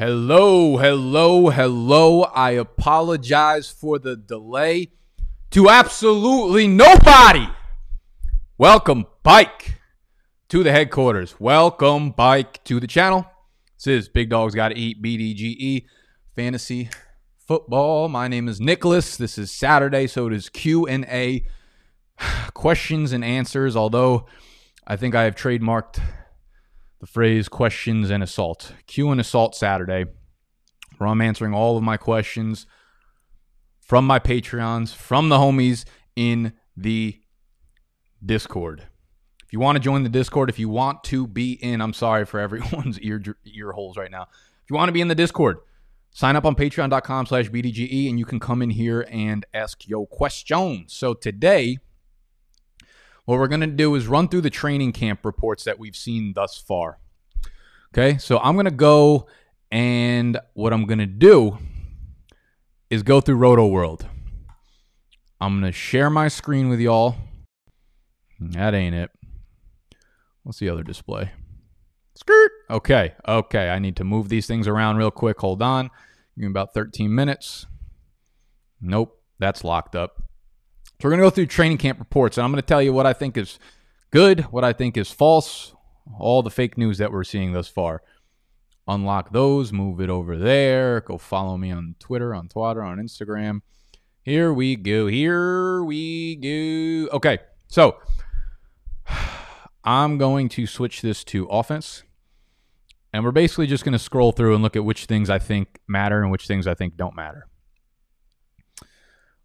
Hello, hello, hello. I apologize for the delay to absolutely nobody. Welcome, Bike, to the headquarters. Welcome, Bike, to the channel. This is Big Dogs Gotta Eat, BDGE, Fantasy Football. My name is Nicholas. This is Saturday, so it is Q&A, questions and answers, although I think I have trademarked the phrase questions and assault. Q and assault Saturday, where I'm answering all of my questions from my Patreons, from the homies in the Discord. If you want to join the Discord, if you want to be in, I'm sorry for everyone's ear ear holes right now. If you want to be in the Discord, sign up on patreon.com slash BDGE and you can come in here and ask your questions. So today, what we're going to do is run through the training camp reports that we've seen thus far. Okay, so I'm going to go and what I'm going to do is go through Rotoworld. I'm going to share my screen with y'all. That ain't it. What's the other display? Skirt. Okay, okay. I need to move these things around real quick. Hold on. Give me about 13 minutes. Nope, that's locked up. So we're going to go through training camp reports, and I'm going to tell you what I think is good, what I think is false, all the fake news that we're seeing thus far. Unlock those, move it over there. Go follow me on Twitter, on Twitter, on Instagram. Here we go. Here we go. Okay, so I'm going to switch this to offense. And we're basically just going to scroll through and look at which things I think matter and which things I think don't matter.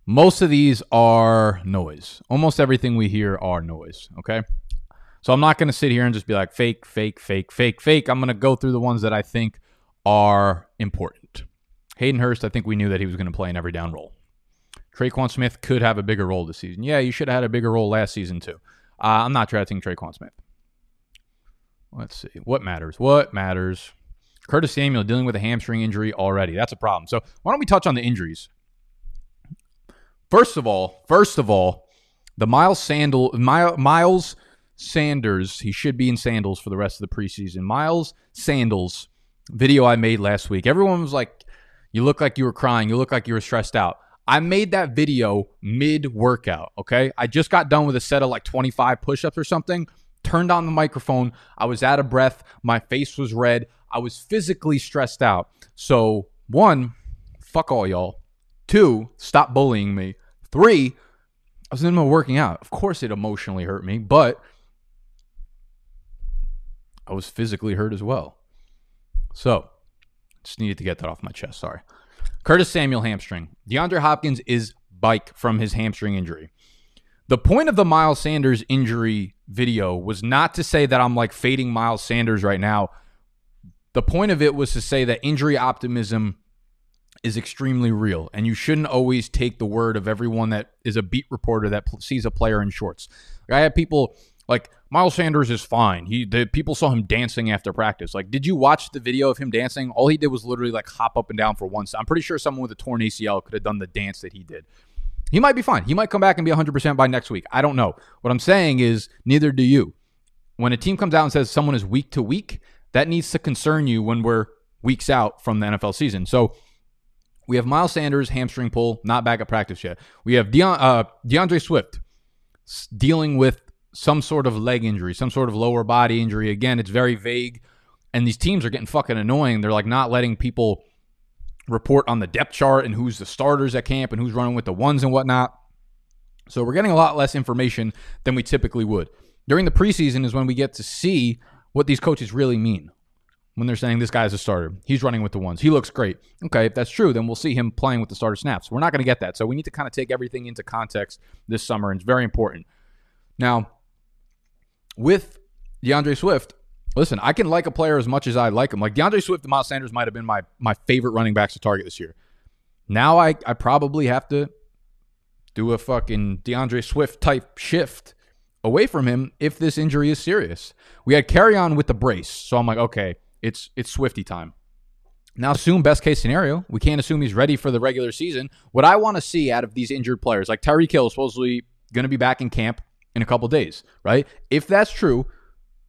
Most of these are noise. Almost everything we hear are noise. Okay. So I'm not going to sit here and just be like fake, fake, fake, fake, fake. I'm going to go through the ones that I think are important. Hayden Hurst, I think we knew that he was going to play an every down role. Tre'Quan Smith could have a bigger role this season. Yeah, you should have had a bigger role last season too. Uh, I'm not drafting Tre'Quan Smith. Let's see. What matters? What matters? Curtis Samuel dealing with a hamstring injury already. That's a problem. So why don't we touch on the injuries? First of all, first of all, the Miles Sandal Miles Sanders, he should be in sandals for the rest of the preseason. Miles Sandals video I made last week. Everyone was like, "You look like you were crying. You look like you were stressed out." I made that video mid workout. Okay, I just got done with a set of like 25 push-ups or something. Turned on the microphone. I was out of breath. My face was red. I was physically stressed out. So one, fuck all y'all. Two, stop bullying me. Three, I was in the middle of working out. Of course, it emotionally hurt me, but I was physically hurt as well. So, just needed to get that off my chest. Sorry. Curtis Samuel hamstring. DeAndre Hopkins is bike from his hamstring injury. The point of the Miles Sanders injury video was not to say that I'm like fading Miles Sanders right now. The point of it was to say that injury optimism is extremely real, and you shouldn't always take the word of everyone that is a beat reporter that sees a player in shorts. Like I have people like Miles Sanders is fine. He the people saw him dancing after practice. Like, did you watch the video of him dancing? All he did was literally like hop up and down for once. I'm pretty sure someone with a torn ACL could have done the dance that he did. He might be fine. He might come back and be 100% by next week. I don't know. What I'm saying is, neither do you. When a team comes out and says someone is week to week, that needs to concern you when we're weeks out from the NFL season. So we have Miles Sanders hamstring pull, not back at practice yet. We have Deon, uh, D'Andre Swift dealing with some sort of leg injury, some sort of lower body injury. Again, it's very vague. And these teams are getting fucking annoying. They're like not letting people report on the depth chart and who's the starters at camp and who's running with the ones and whatnot. So we're getting a lot less information than we typically would. During the preseason is when we get to see what these coaches really mean. When they're saying this guy's a starter, he's running with the ones, he looks great. Okay, if that's true, then we'll see him playing with the starter snaps. We're not going to get that. So we need to kind of take everything into context this summer, and it's very important. Now, with D'Andre Swift, listen, I can like a player as much as I like him. Like D'Andre Swift and Miles Sanders might have been my my favorite running backs to target this year. Now I I probably have to do a fucking D'Andre Swift type shift away from him if this injury is serious. We had carry on with the brace, so I'm like, okay, it's it's Swifty time. Now assume best case scenario. We can't assume he's ready for the regular season. What I want to see out of these injured players, like Tyreek Hill, supposedly going to be back in camp in a couple days, right? If that's true,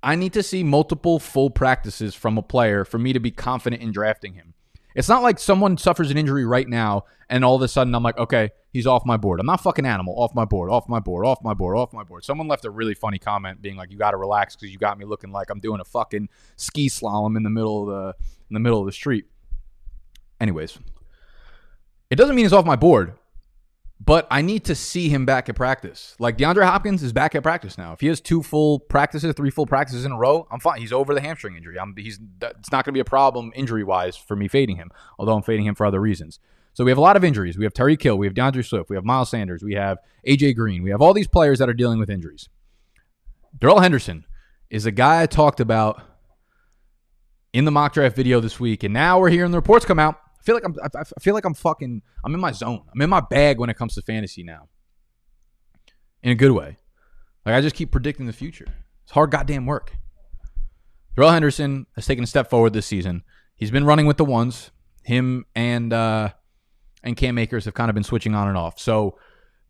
I need to see multiple full practices from a player for me to be confident in drafting him. It's not like someone suffers an injury right now and all of a sudden I'm like, okay, he's off my board. I'm not fucking animal. Off my board, off my board, off my board, off my board. Someone left a really funny comment being like, you got to relax because you got me looking like I'm doing a fucking ski slalom in the middle of the in the middle of the street. Anyways, it doesn't mean he's off my board, but I need to see him back at practice. Like DeAndre Hopkins is back at practice now. If he has two full practices, three full practices in a row, I'm fine. He's over the hamstring injury. I'm he's it's not going to be a problem injury wise for me fading him. Although I'm fading him for other reasons. So we have a lot of injuries. We have Tyreek Hill, we have D'Andre Swift, we have Miles Sanders, we have AJ Green, we have all these players that are dealing with injuries. Darrell Henderson is a guy I talked about in the mock draft video this week, and now we're hearing the reports come out I feel like I'm I feel like I'm fucking I'm in my zone. I'm in my bag when it comes to fantasy now. In a good way. Like I just keep predicting the future. It's hard goddamn work. Darrell Henderson has taken a step forward this season. He's been running with the ones. Him and uh and Cam Akers have kind of been switching on and off. So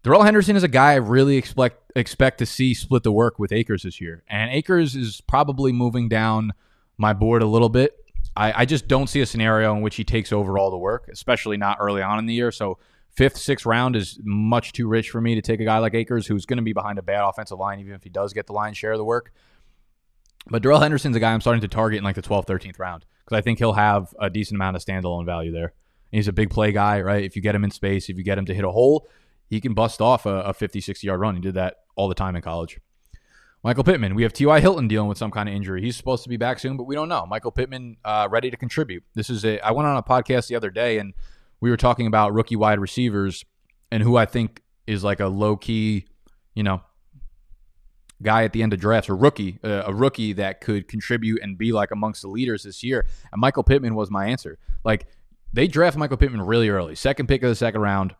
Darrell Henderson is a guy I really expect expect to see split the work with Akers this year. And Akers is probably moving down my board a little bit I, I just don't see a scenario in which he takes over all the work, especially not early on in the year. So fifth, sixth round is much too rich for me to take a guy like Akers, who's going to be behind a bad offensive line, even if he does get the lion's share of the work. But Darrell Henderson's a guy I'm starting to target in like the 12th, 13th round because I think he'll have a decent amount of standalone value there. He's a big play guy, right? If you get him in space, if you get him to hit a hole, he can bust off a, a 50, 60 yard run. He did that all the time in college. Michael Pittman. We have T.Y. Hilton dealing with some kind of injury. He's supposed to be back soon, but we don't know. Michael Pittman uh, ready to contribute. This is a. I went on a podcast the other day and we were talking about rookie wide receivers and who I think is like a low key, you know, guy at the end of drafts, or rookie, uh, a rookie that could contribute and be like amongst the leaders this year. And Michael Pittman was my answer. Like they draft Michael Pittman really early, second pick of the second round.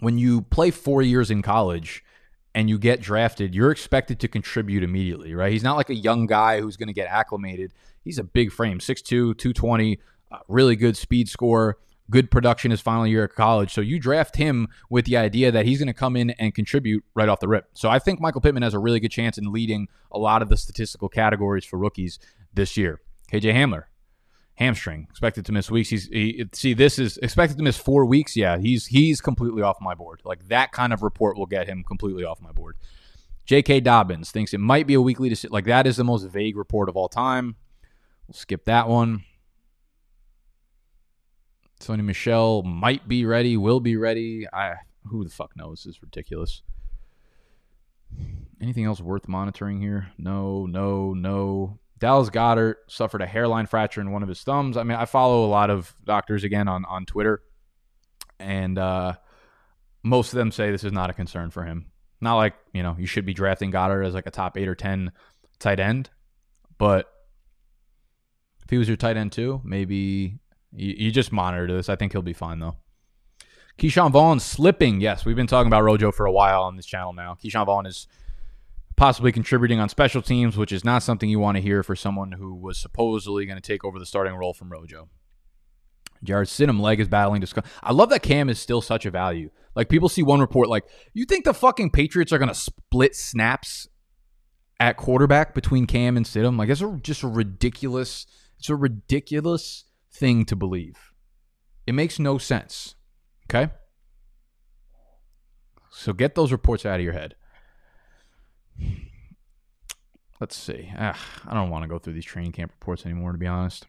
When you play four years in college and you get drafted, you're expected to contribute immediately, right? He's not like a young guy who's going to get acclimated. He's a big frame, 6'2, 220, uh, really good speed score, good production his final year of college. So you draft him with the idea that he's going to come in and contribute right off the rip. So I think Michael Pittman has a really good chance in leading a lot of the statistical categories for rookies this year. KJ Hamler, hamstring, expected to miss weeks. He's he, see this is expected to miss four weeks. Yeah, he's he's completely off my board. Like that kind of report will get him completely off my board. J.K. Dobbins thinks it might be a weekly decision. Like that is the most vague report of all time. We'll skip that one. Sony Michel might be ready, will be ready. I who the fuck knows? This is ridiculous. Anything else worth monitoring here? No, no, no. Dallas Goedert suffered a hairline fracture in one of his thumbs. I mean, I follow a lot of doctors again on, on Twitter, and uh, most of them say this is not a concern for him. Not like, you know, you should be drafting Goedert as like a top eight or 10 tight end, but if he was your tight end too, maybe you, you just monitor this. I think he'll be fine though. Ke'Shawn Vaughn slipping. Yes, we've been talking about Rojo for a while on this channel now. Ke'Shawn Vaughn is possibly contributing on special teams, which is not something you want to hear for someone who was supposedly going to take over the starting role from Rojo. Jarrett Stidham leg is battling discuss. I love that Cam is still such a value. Like people see one report like, you think the fucking Patriots are going to split snaps at quarterback between Cam and Stidham? Like that's a, just a ridiculous. It's a ridiculous thing to believe. It makes no sense. Okay. So get those reports out of your head. Let's see. Ah, I don't want to go through these training camp reports anymore, to be honest.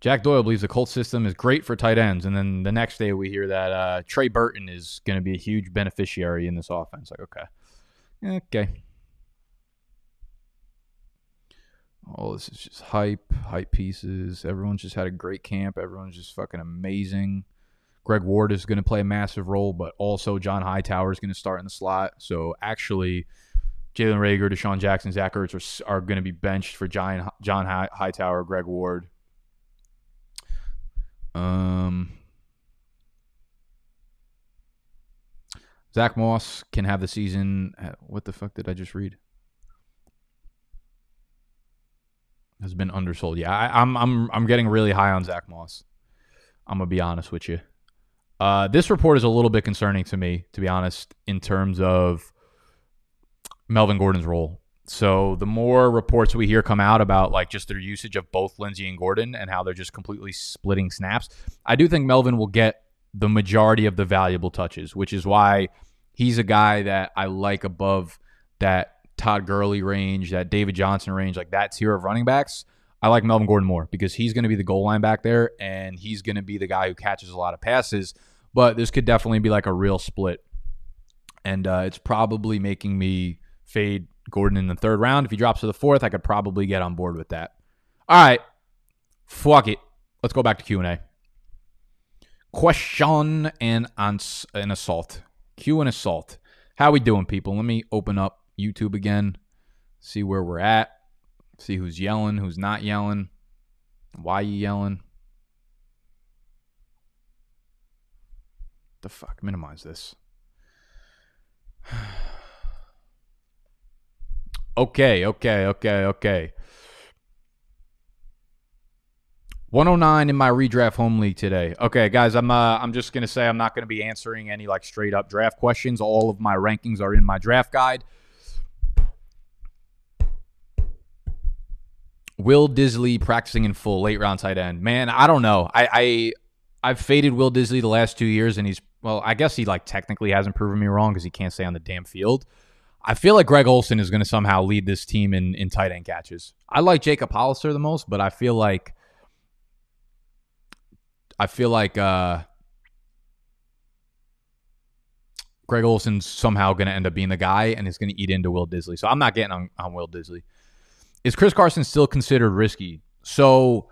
Jack Doyle believes the Colt system is great for tight ends, and then the next day we hear that uh, Trey Burton is going to be a huge beneficiary in this offense. Like, okay, okay. All this is just hype, hype pieces. Everyone's just had a great camp. Everyone's just fucking amazing. Greg Ward is going to play a massive role, but also John Hightower is going to start in the slot. So actually, Jalen Reagor, DeSean Jackson, Zach Ertz are, are going to be benched for John, John Hightower, Greg Ward. Um, Zach Moss can have the season. What the fuck did I just read? Has been undersold. Yeah, I, I'm I'm I'm getting really high on Zach Moss. I'm gonna be honest with you. Uh, this report is a little bit concerning to me, to be honest, in terms of Melvin Gordon's role. So the more reports we hear come out about like just their usage of both Lindsay and Gordon and how they're just completely splitting snaps, I do think Melvin will get the majority of the valuable touches, which is why he's a guy that I like above that Todd Gurley range, that David Johnson range, like that tier of running backs. I like Melvin Gordon more because he's going to be the goal line back there and he's going to be the guy who catches a lot of passes. But this could definitely be like a real split. And uh, it's probably making me fade Gordon in the third round. If he drops to the fourth, I could probably get on board with that. All right. Fuck it. Let's go back to Q&A. Question and, ans- and assault. Q and assault. How we doing, people? Let me open up YouTube again, see where we're at. See who's yelling, who's not yelling, why you yelling. The fuck? Minimize this. okay, okay, okay, okay. 109 in my redraft home league today. Okay, guys, I'm uh, I'm just gonna say I'm not gonna be answering any like straight up draft questions. All of my rankings are in my draft guide. Will Dissly practicing in full late round tight end. Man, I don't know. I, I I've faded Will Dissly the last two years, and he's well. I guess he like technically hasn't proven me wrong because he can't stay on the damn field. I feel like Greg Olsen is going to somehow lead this team in in tight end catches. I like Jacob Hollister the most, but I feel like I feel like uh, Greg Olsen's somehow going to end up being the guy, and is going to eat into Will Dissly. So I'm not getting on, on Will Dissly is Chris Carson still considered risky? So,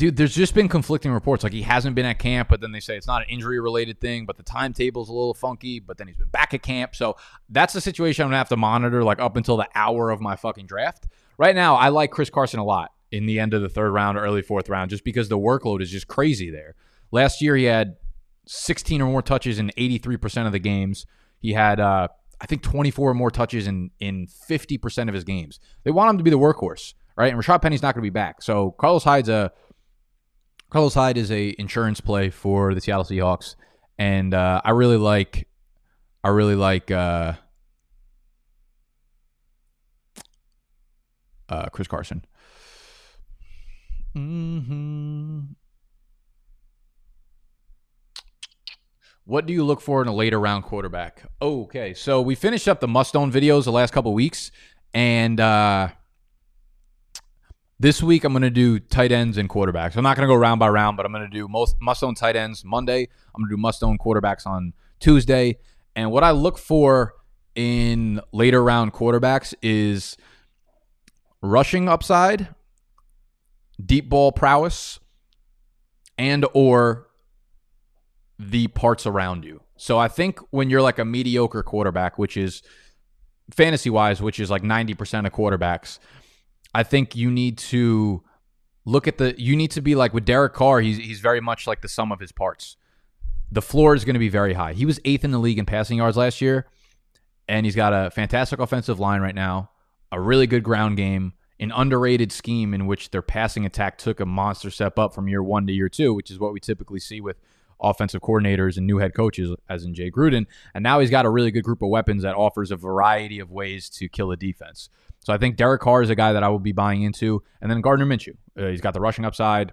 dude, there's just been conflicting reports. Like he hasn't been at camp, but then they say it's not an injury related thing, but the timetable's a little funky, but then he's been back at camp. So that's the situation I'm gonna have to monitor like up until the hour of my fucking draft. Right now, I like Chris Carson a lot in the end of the third round or early fourth round, just because the workload is just crazy there. Last year he had 16 or more touches in 83% of the games. He had uh, I think 24 or more touches in in 50% of his games. They want him to be the workhorse, right? And Rashaad Penny's not going to be back. So Carlos Hyde's a Carlos Hyde is a insurance play for the Seattle Seahawks, and uh, I really like I really like uh, uh, Chris Carson. Mm-hmm. What do you look for in a later round quarterback? Okay, so we finished up the must own videos the last couple weeks, and uh, this week I'm going to do tight ends and quarterbacks. I'm not going to go round by round, but I'm going to do most must own tight ends Monday. I'm going to do must own quarterbacks on Tuesday. And what I look for in later round quarterbacks is rushing upside, deep ball prowess, and or the parts around you. So I think when you're like a mediocre quarterback, which is fantasy wise, which is like 90% of quarterbacks, I think you need to look at the you need to be like with Derek Carr, he's he's very much like the sum of his parts. The floor is going to be very high. He was 8th in the league in passing yards last year, and he's got a fantastic offensive line right now, a really good ground game, an underrated scheme in which their passing attack took a monster step up from year 1 to year 2, which is what we typically see with offensive coordinators and new head coaches, as in Jay Gruden. And now he's got a really good group of weapons that offers a variety of ways to kill a defense. So I think Derek Carr is a guy that I will be buying into. And then Gardner Minshew. Uh, he's got the rushing upside.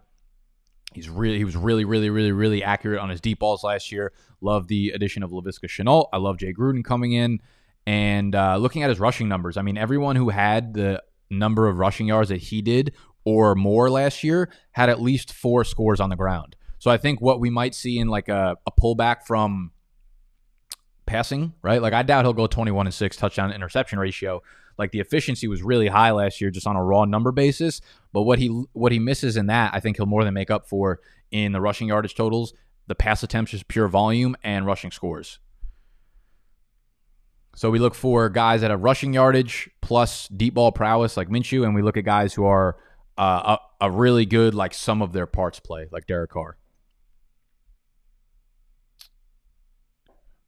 He's really he was really really really really accurate on his deep balls last year. Love the addition of Laviska Shenault. I love Jay Gruden coming in and uh, looking at his rushing numbers. I mean, everyone who had the number of rushing yards that he did or more last year had at least four scores on the ground. So I think what we might see in like a, a pullback from passing, right? Like I doubt he'll go 21 and 6 touchdown interception ratio. Like the efficiency was really high last year just on a raw number basis, but what he what he misses in that, I think he'll more than make up for in the rushing yardage totals, the pass attempts just pure volume and rushing scores. So we look for guys that have rushing yardage plus deep ball prowess like Minshew, and we look at guys who are uh, a, a really good like some of their parts play like Derek Carr.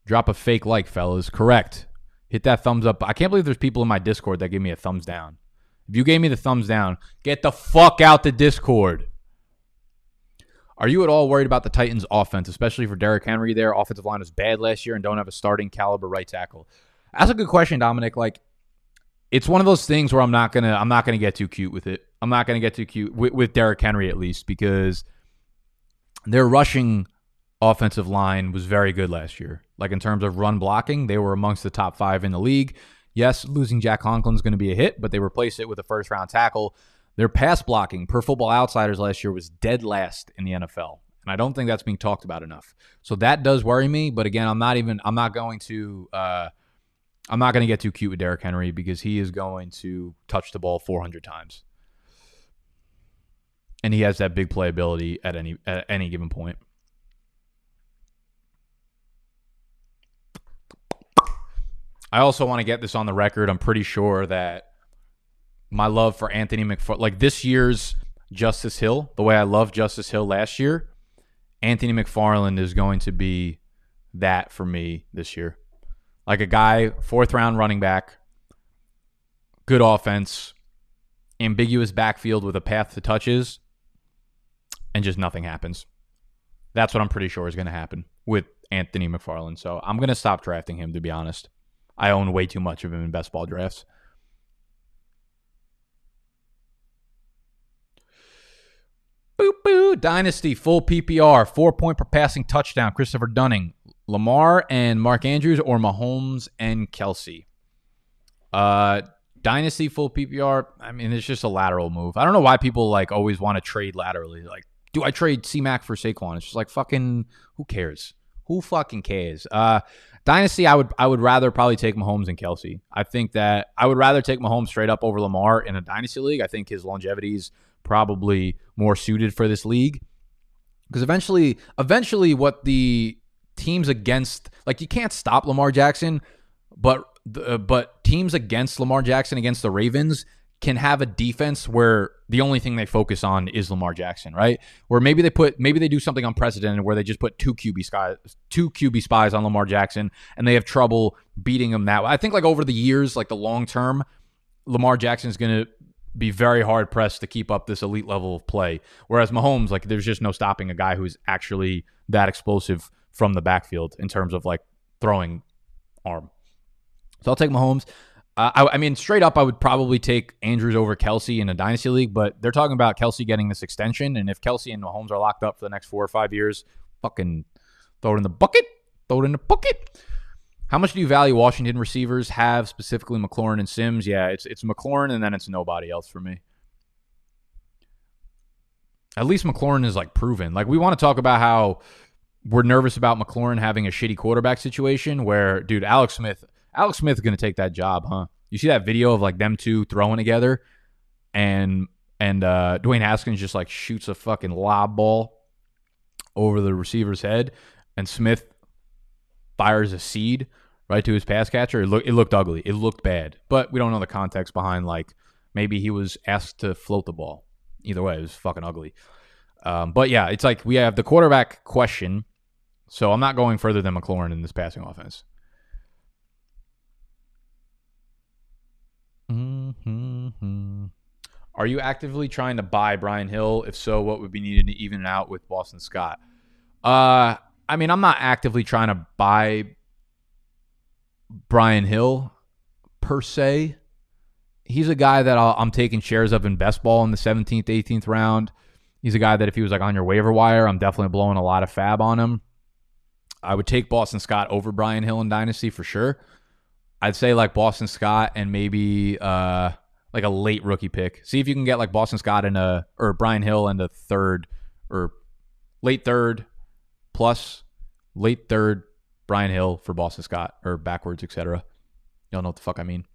Drop a fake like, fellas. Correct. Hit that thumbs up. I can't believe there's people in my Discord that give me a thumbs down. If you gave me the thumbs down, get the fuck out the Discord. Are you at all worried about the Titans' offense, especially for Derrick Henry? Their offensive line was bad last year and don't have a starting caliber right tackle. That's a good question, Dominic. Like, it's one of those things where I'm not gonna I'm not gonna get too cute with it. I'm not gonna get too cute with, with Derrick Henry at least because their rushing offensive line was very good last year. Like in terms of run blocking, they were amongst the top five in the league. Yes, losing Jack Conklin's going to be a hit, but they replaced it with a first round tackle. Their pass blocking per football outsiders last year was dead last in the NFL. And I don't think that's being talked about enough. So that does worry me. But again, I'm not even, I'm not going to, uh, I'm not going to get too cute with Derrick Henry because he is going to touch the ball 400 times. And he has that big playability at any at any given point. I also want to get this on the record. I'm pretty sure that my love for Anthony McFarland, like this year's Justice Hill, the way I loved Justice Hill last year, Anthony McFarland is going to be that for me this year. Like a guy, fourth round running back, good offense, ambiguous backfield with a path to touches, and just nothing happens. That's what I'm pretty sure is going to happen with Anthony McFarland. So I'm going to stop drafting him, to be honest. I own way too much of him in best ball drafts. Boop boo. Dynasty full PPR, four point per passing touchdown. Christopher Dunning, Lamar and Mark Andrews, or Mahomes and Kelsey. Uh, Dynasty full PPR. I mean, it's just a lateral move. I don't know why people like always want to trade laterally. Like, do I trade C Mac for Saquon? It's just like fucking. Who cares? Who fucking cares? Uh, Dynasty, I would I would rather probably take Mahomes and Kelsey. I think that I would rather take Mahomes straight up over Lamar in a Dynasty league. I think his longevity is probably more suited for this league because eventually, eventually, what the teams against like you can't stop Lamar Jackson, but but teams against Lamar Jackson against the Ravens can have a defense where the only thing they focus on is Lamar Jackson, right? Where maybe they put maybe they do something unprecedented where they just put two QB spies two QB spies on Lamar Jackson and they have trouble beating him that way. I think like over the years, like the long term, Lamar Jackson is going to be very hard pressed to keep up this elite level of play. Whereas Mahomes, like there's just no stopping a guy who's actually that explosive from the backfield in terms of like throwing arm. So I'll take Mahomes. Uh, I, I, mean, straight up, I would probably take Andrews over Kelsey in a dynasty league, but they're talking about Kelsey getting this extension, and if Kelsey and Mahomes are locked up for the next four or five years, fucking throw it in the bucket, throw it in the bucket. How much do you value Washington receivers have specifically McLaurin and Sims? Yeah, it's it's McLaurin and then it's nobody else for me. At least McLaurin is like proven. Like we want to talk about how we're nervous about McLaurin having a shitty quarterback situation where, dude, Alex Smith Alex Smith is going to take that job, huh? You see that video of like them two throwing together, and and uh, Dwayne Haskins just like shoots a fucking lob ball over the receiver's head, and Smith fires a seed right to his pass catcher. It, look, it looked ugly. It looked bad, but we don't know the context behind like maybe he was asked to float the ball. Either way, it was fucking ugly. Um, but yeah, it's like we have the quarterback question. So I'm not going further than McLaurin in this passing offense. Mm-hmm. Are you actively trying to buy Brian Hill? If so, what would be needed to even it out with Boston Scott? Uh, I mean, I'm not actively trying to buy Brian Hill per se. He's a guy that i am taking shares of in best ball in the 17th, 18th round. He's a guy that if he was like on your waiver wire, I'm definitely blowing a lot of fab on him. I would take Boston Scott over Brian Hill in Dynasty for sure. I'd say like Boston Scott and maybe uh like a late rookie pick. See if you can get like Boston Scott and a or Brian Hill and a third or late third plus late third Brian Hill for Boston Scott or backwards, etc. Y'all know what the fuck I mean.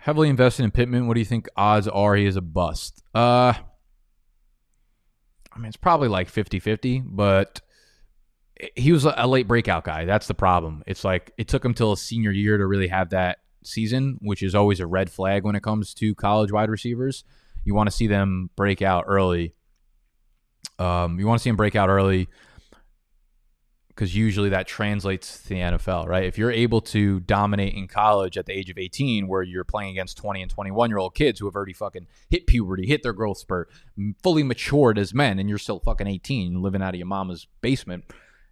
Heavily invested in Pittman. What do you think odds are he is a bust? Uh I mean, it's probably like 50 50, but he was a late breakout guy. That's the problem. It's like it took him till his senior year to really have that season, which is always a red flag when it comes to college wide receivers. You want to see them break out early. Um, you want to see them break out early because usually that translates to the NFL, right? If you're able to dominate in college at the age of 18, where you're playing against 20 and 21 year old kids who have already fucking hit puberty, hit their growth spurt, fully matured as men, and you're still fucking 18 living out of your mama's basement,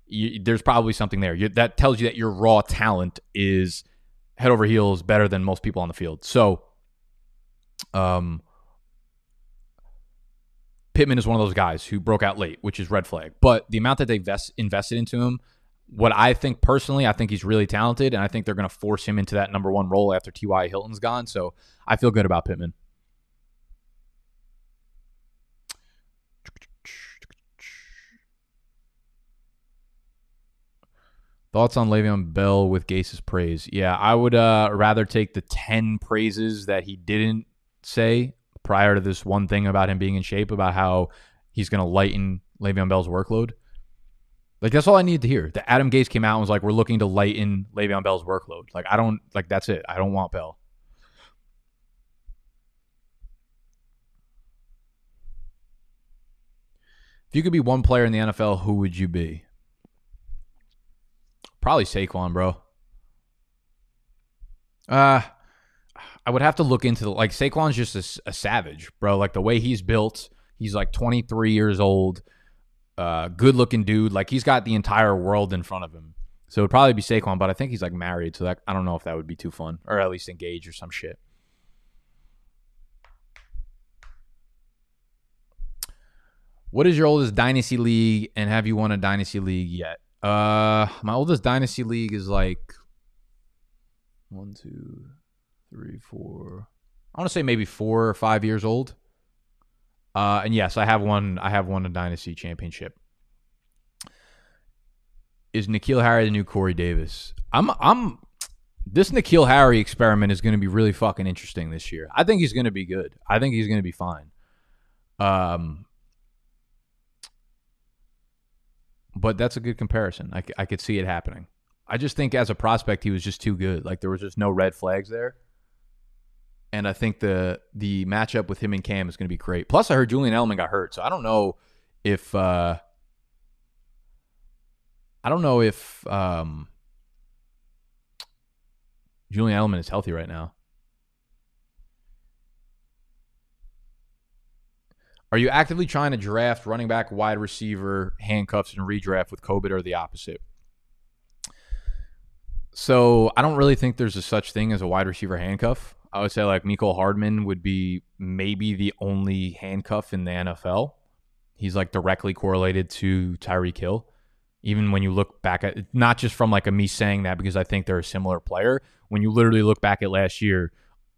you, there's probably something there. You, that tells you that your raw talent is head over heels better than most people on the field. So, um, Pittman is one of those guys who broke out late, which is red flag. But the amount that they vest, invested into him, what I think personally, I think he's really talented, and I think they're going to force him into that number one role after T.Y. Hilton's gone. So I feel good about Pittman. Thoughts on Le'Veon Bell with Gase's praise? Yeah, I would uh, rather take the 10 praises that he didn't say prior to this one thing about him being in shape, about how he's going to lighten Le'Veon Bell's workload. Like, that's all I needed to hear. That Adam Gase came out and was like, we're looking to lighten Le'Veon Bell's workload. Like, I don't, like, that's it. I don't want Bell. If you could be one player in the NFL, who would you be? Probably Saquon, bro. Uh I would have to look into the like Saquon's just a, a, savage, bro. Like the way he's built, he's like 23 years old, uh, good looking dude. Like he's got the entire world in front of him. So it'd probably be Saquon, but I think he's like married, so that I don't know if that would be too fun, or at least engage or some shit. What is your oldest dynasty league, and have you won a dynasty league yet? Uh, my oldest dynasty league is like one, two, three, four. I want to say maybe four or five years old. Uh, and yes, I have one. I have won a dynasty championship. Is N'Keal Harry the new Corey Davis? I'm. I'm. This N'Keal Harry experiment is going to be really fucking interesting this year. I think he's going to be good. I think he's going to be fine. Um, but that's a good comparison. I, I could see it happening. I just think as a prospect, he was just too good. Like there was just no red flags there. And I think the the matchup with him and Cam is going to be great. Plus, I heard Julian Edelman got hurt, so I don't know if uh, I don't know if um, Julian Edelman is healthy right now. Are you actively trying to draft running back, wide receiver, handcuffs, and redraft with COVID or the opposite? So I don't really think there's a such thing as a wide receiver handcuff. I would say like Mecole Hardman would be maybe the only handcuff in the NFL. He's like directly correlated to Tyreek Hill. Even when you look back at not just from like a me saying that because I think they're a similar player. When you literally look back at last year,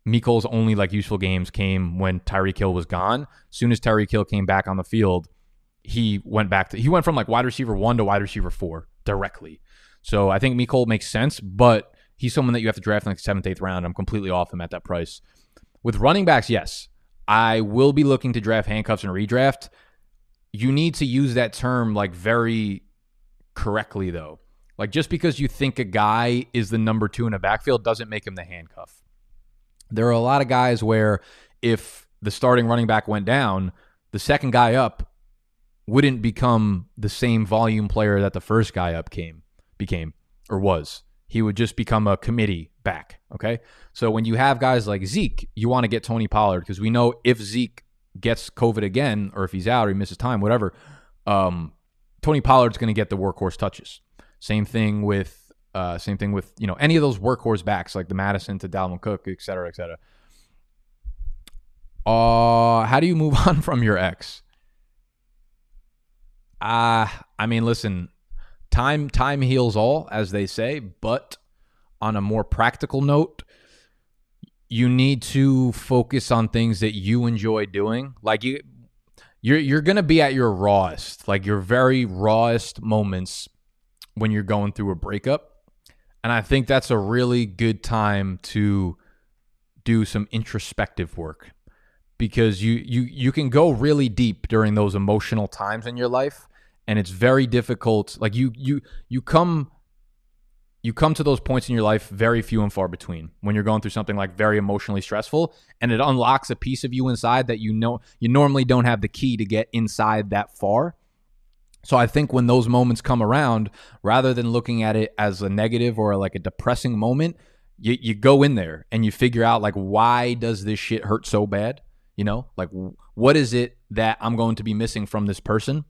Mecole's only like useful games came when Tyreek Hill was gone. As soon as Tyreek Hill came back on the field, he went back to he went from like wide receiver one to wide receiver four directly. So I think Mecole makes sense, but he's someone that you have to draft in like seventh, eighth round. I'm completely off him at that price. With running backs, yes. I will be looking to draft handcuffs and redraft. You need to use that term like very correctly though. Like just because you think a guy is the number two in a backfield doesn't make him the handcuff. There are a lot of guys where if the starting running back went down, the second guy up wouldn't become the same volume player that the first guy up came became or was. He would just become a committee back. Okay. So when you have guys like Zeke, you want to get Tony Pollard because we know if Zeke gets COVID again or if he's out or he misses time, whatever, um, Tony Pollard's going to get the workhorse touches. Same thing with uh, same thing with you know any of those workhorse backs like the Mattison to Dalvin Cook, et cetera, et cetera. Uh, how do you move on from your ex? Uh, I mean, listen, time time heals all, as they say. But on a more practical note, you need to focus on things that you enjoy doing. Like you, you're you're gonna be at your rawest, like your very rawest moments when you're going through a breakup. And I think that's a really good time to do some introspective work because you you you can go really deep during those emotional times in your life and it's very difficult like you you you come you come to those points in your life very few and far between when you're going through something like very emotionally stressful and it unlocks a piece of you inside that you know you normally don't have the key to get inside that far so I think when those moments come around, rather than looking at it as a negative or like a depressing moment, you, you go in there and you figure out like why does this shit hurt so bad? You know, like what is it that I'm going to be missing from this person?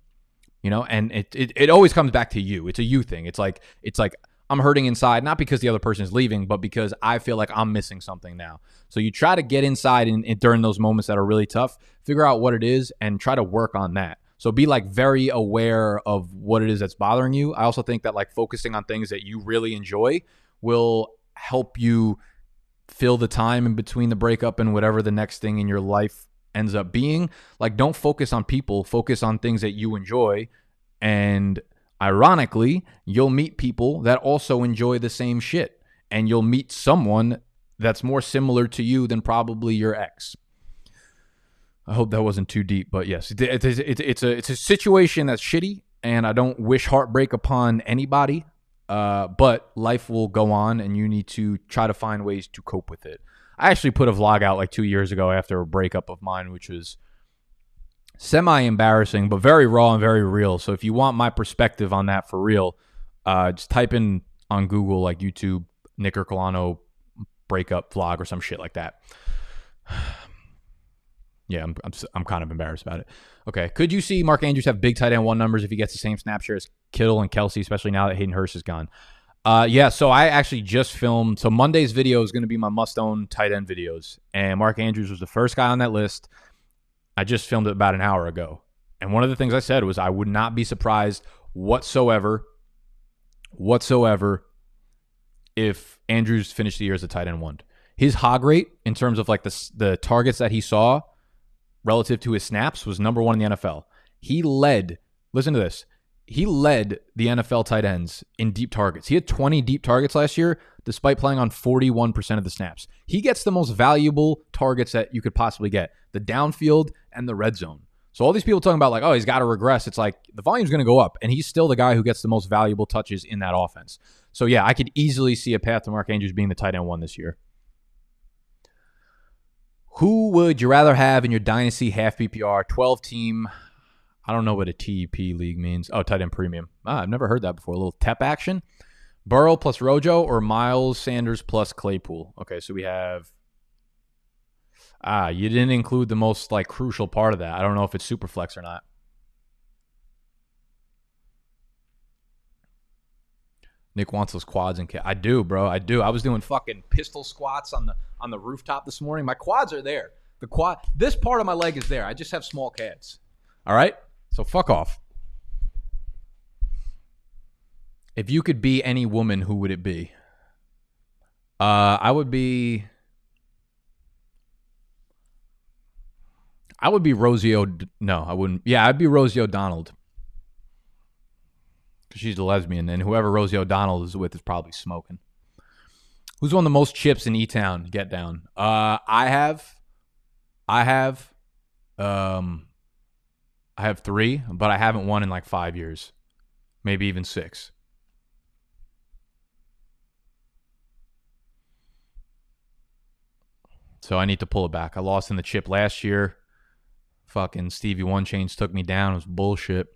You know, and it, it it always comes back to you. It's a you thing. It's like it's like I'm hurting inside, not because the other person is leaving, but because I feel like I'm missing something now. So you try to get inside and, and during those moments that are really tough, figure out what it is and try to work on that. So be like very aware of what it is that's bothering you. I also think that like focusing on things that you really enjoy will help you fill the time in between the breakup and whatever the next thing in your life ends up being. Like don't focus on people, focus on things that you enjoy and ironically, you'll meet people that also enjoy the same shit and you'll meet someone that's more similar to you than probably your ex. I hope that wasn't too deep, but yes, it's, it's, a it's a situation that's shitty, and I don't wish heartbreak upon anybody. Uh, but life will go on, and you need to try to find ways to cope with it. I actually put a vlog out like two years ago after a breakup of mine, which was semi embarrassing, but very raw and very real. So if you want my perspective on that for real, uh, just type in on Google like YouTube Nick Ercolano breakup vlog or some shit like that. yeah, I'm, I'm, I'm kind of embarrassed about it. Okay, could you see Mark Andrews have big tight end one numbers if he gets the same snap share as Kittle and Kelsey, especially now that Hayden Hurst is gone? Uh, yeah, so I actually just filmed. So Monday's video is going to be my must own tight end videos, and Mark Andrews was the first guy on that list. I just filmed it about an hour ago. And one of the things I said was I would not be surprised whatsoever, whatsoever, if Andrews finished the year as a tight end one. His hog rate in terms of like the the targets that he saw relative to his snaps was number one in the NFL. He led. Listen to this. He led the NFL tight ends in deep targets. He had 20 deep targets last year, despite playing on 41% of the snaps. He gets the most valuable targets that you could possibly get the downfield and the red zone. So all these people talking about like, oh, he's got to regress. It's like the volume's going to go up, and he's still the guy who gets the most valuable touches in that offense. So yeah, I could easily see a path to Mark Andrews being the tight end one this year. Who would you rather have in your dynasty half PPR 12 team? I don't know what a TEP league means. Oh, tight end premium. Ah, I've never heard that before. A little TEP action. Burrow plus Rojo or Miles Sanders plus Claypool. Okay, so we have Ah, you didn't include the most like crucial part of that. I don't know if it's super flex or not. Nick wants those quads and I do, bro. I do. I was doing fucking pistol squats on the on the rooftop this morning. My quads are there. The quad this part of my leg is there. I just have small calves. All right? So fuck off. If you could be any woman, who would it be? Uh I would be I would be Rosie O. No, I wouldn't. Yeah, I'd be Rosie O'Donnell. Because she's a lesbian, and whoever Rosie O'Donnell is with is probably smoking. Who's won the most chips in E Town? Get down. Uh, I have. I have. Um, I have three, but I haven't won in like five years, maybe even six. So I need to pull it back. I lost in the chip last year. Fucking Stevie One Chains took me down. It was bullshit.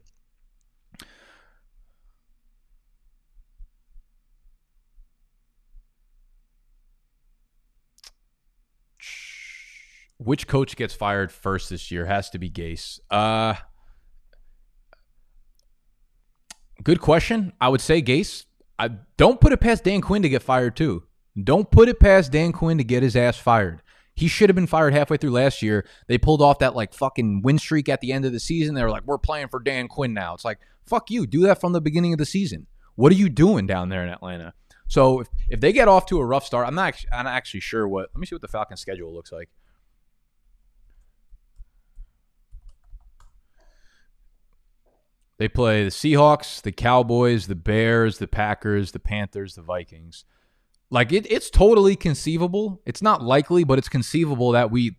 Which coach gets fired first this year? Has to be Gase. Uh, good question. I would say Gase. I don't put it past Dan Quinn to get fired too. Don't put it past Dan Quinn to get his ass fired. He should have been fired halfway through last year. They pulled off that like fucking win streak at the end of the season. They were like, we're playing for Dan Quinn now. It's like, fuck you. Do that from the beginning of the season. What are you doing down there in Atlanta? So if, if they get off to a rough start, I'm not I'm not actually sure what. Let me see what the Falcons schedule looks like. They play the Seahawks, the Cowboys, the Bears, the Packers, the Panthers, the Vikings. Like it, it's totally conceivable. It's not likely, but it's conceivable that we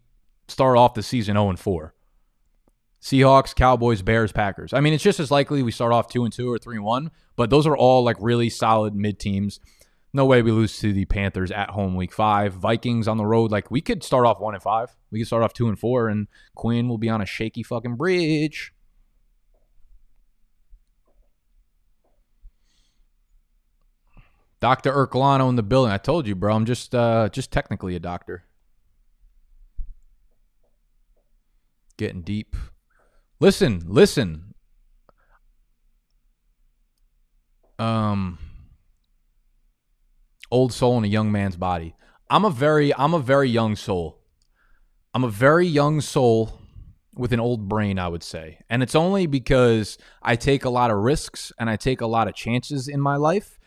start off the season 0 and 4. Seahawks, Cowboys, Bears, Packers. I mean, it's just as likely we start off 2 and 2 or 3 and 1, but those are all like really solid mid teams. No way we lose to the Panthers at home week 5. Vikings on the road like we could start off 1 and 5. We could start off 2 and 4 and Quinn will be on a shaky fucking bridge. Dr. Ercolano in the building. I told you, bro. I'm just uh just technically a doctor. Getting deep. Listen, listen. Um, old soul in a young man's body. I'm a very I'm a very young soul. I'm a very young soul with an old brain, I would say. And it's only because I take a lot of risks and I take a lot of chances in my life.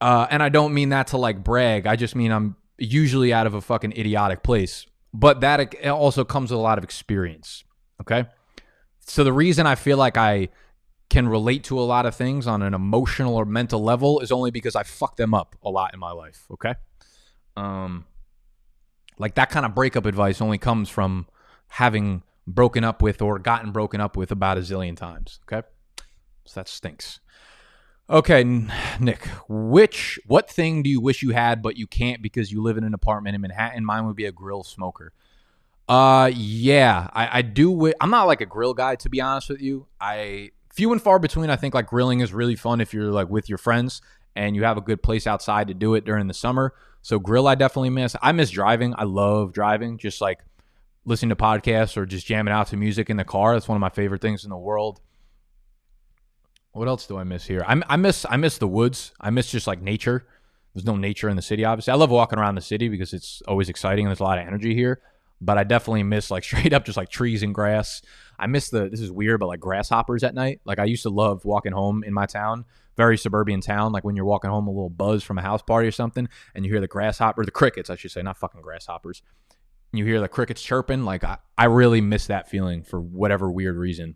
Uh, and I don't mean that to like brag. I just mean I'm usually out of a fucking idiotic place. But that also comes with a lot of experience. Okay. So the reason I feel like I can relate to a lot of things on an emotional or mental level is only because I fucked them up a lot in my life. Okay. Um, like that kind of breakup advice only comes from having broken up with or gotten broken up with about a zillion times. Okay. So that stinks. Okay, Nick, which what thing do you wish you had but you can't because you live in an apartment in Manhattan? Mine would be a grill smoker. Uh, yeah, I, I do. W- I'm not like a grill guy to be honest with you. I few and far between. I think like grilling is really fun if you're like with your friends and you have a good place outside to do it during the summer. So grill, I definitely miss. I miss driving. I love driving. Just like listening to podcasts or just jamming out to music in the car. That's one of my favorite things in the world. What else do I miss here? I, I miss I miss the woods. I miss just like nature. There's no nature in the city, obviously. I love walking around the city because it's always exciting and there's a lot of energy here. But I definitely miss like straight up just like trees and grass. I miss the this is weird, but like grasshoppers at night. Like I used to love walking home in my town, very suburban town. Like when you're walking home, a little buzz from a house party or something, and you hear the grasshopper, the crickets, I should say, not fucking grasshoppers. You hear the crickets chirping. Like I, I really miss that feeling for whatever weird reason.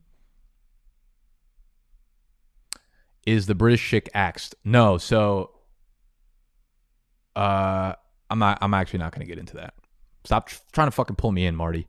Is the British chick axed? No. So, uh, I'm not. I'm actually not going to get into that. Stop trying to fucking pull me in, Marty.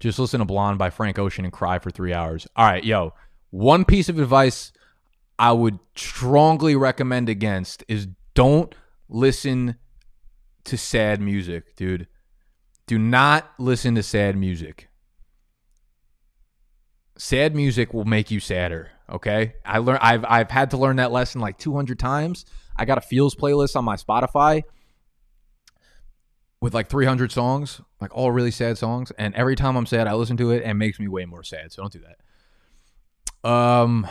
Just listen to Blonde by Frank Ocean and cry for three hours. All right, yo, one piece of advice I would strongly recommend against is don't listen to sad music, dude. Do not listen to sad music. Sad music will make you sadder. Okay, I learn. I've I've had to learn that lesson like 200 times. I got a feels playlist on my Spotify with like 300 songs, like all really sad songs. And every time I'm sad, I listen to it and it makes me way more sad. So don't do that. Um,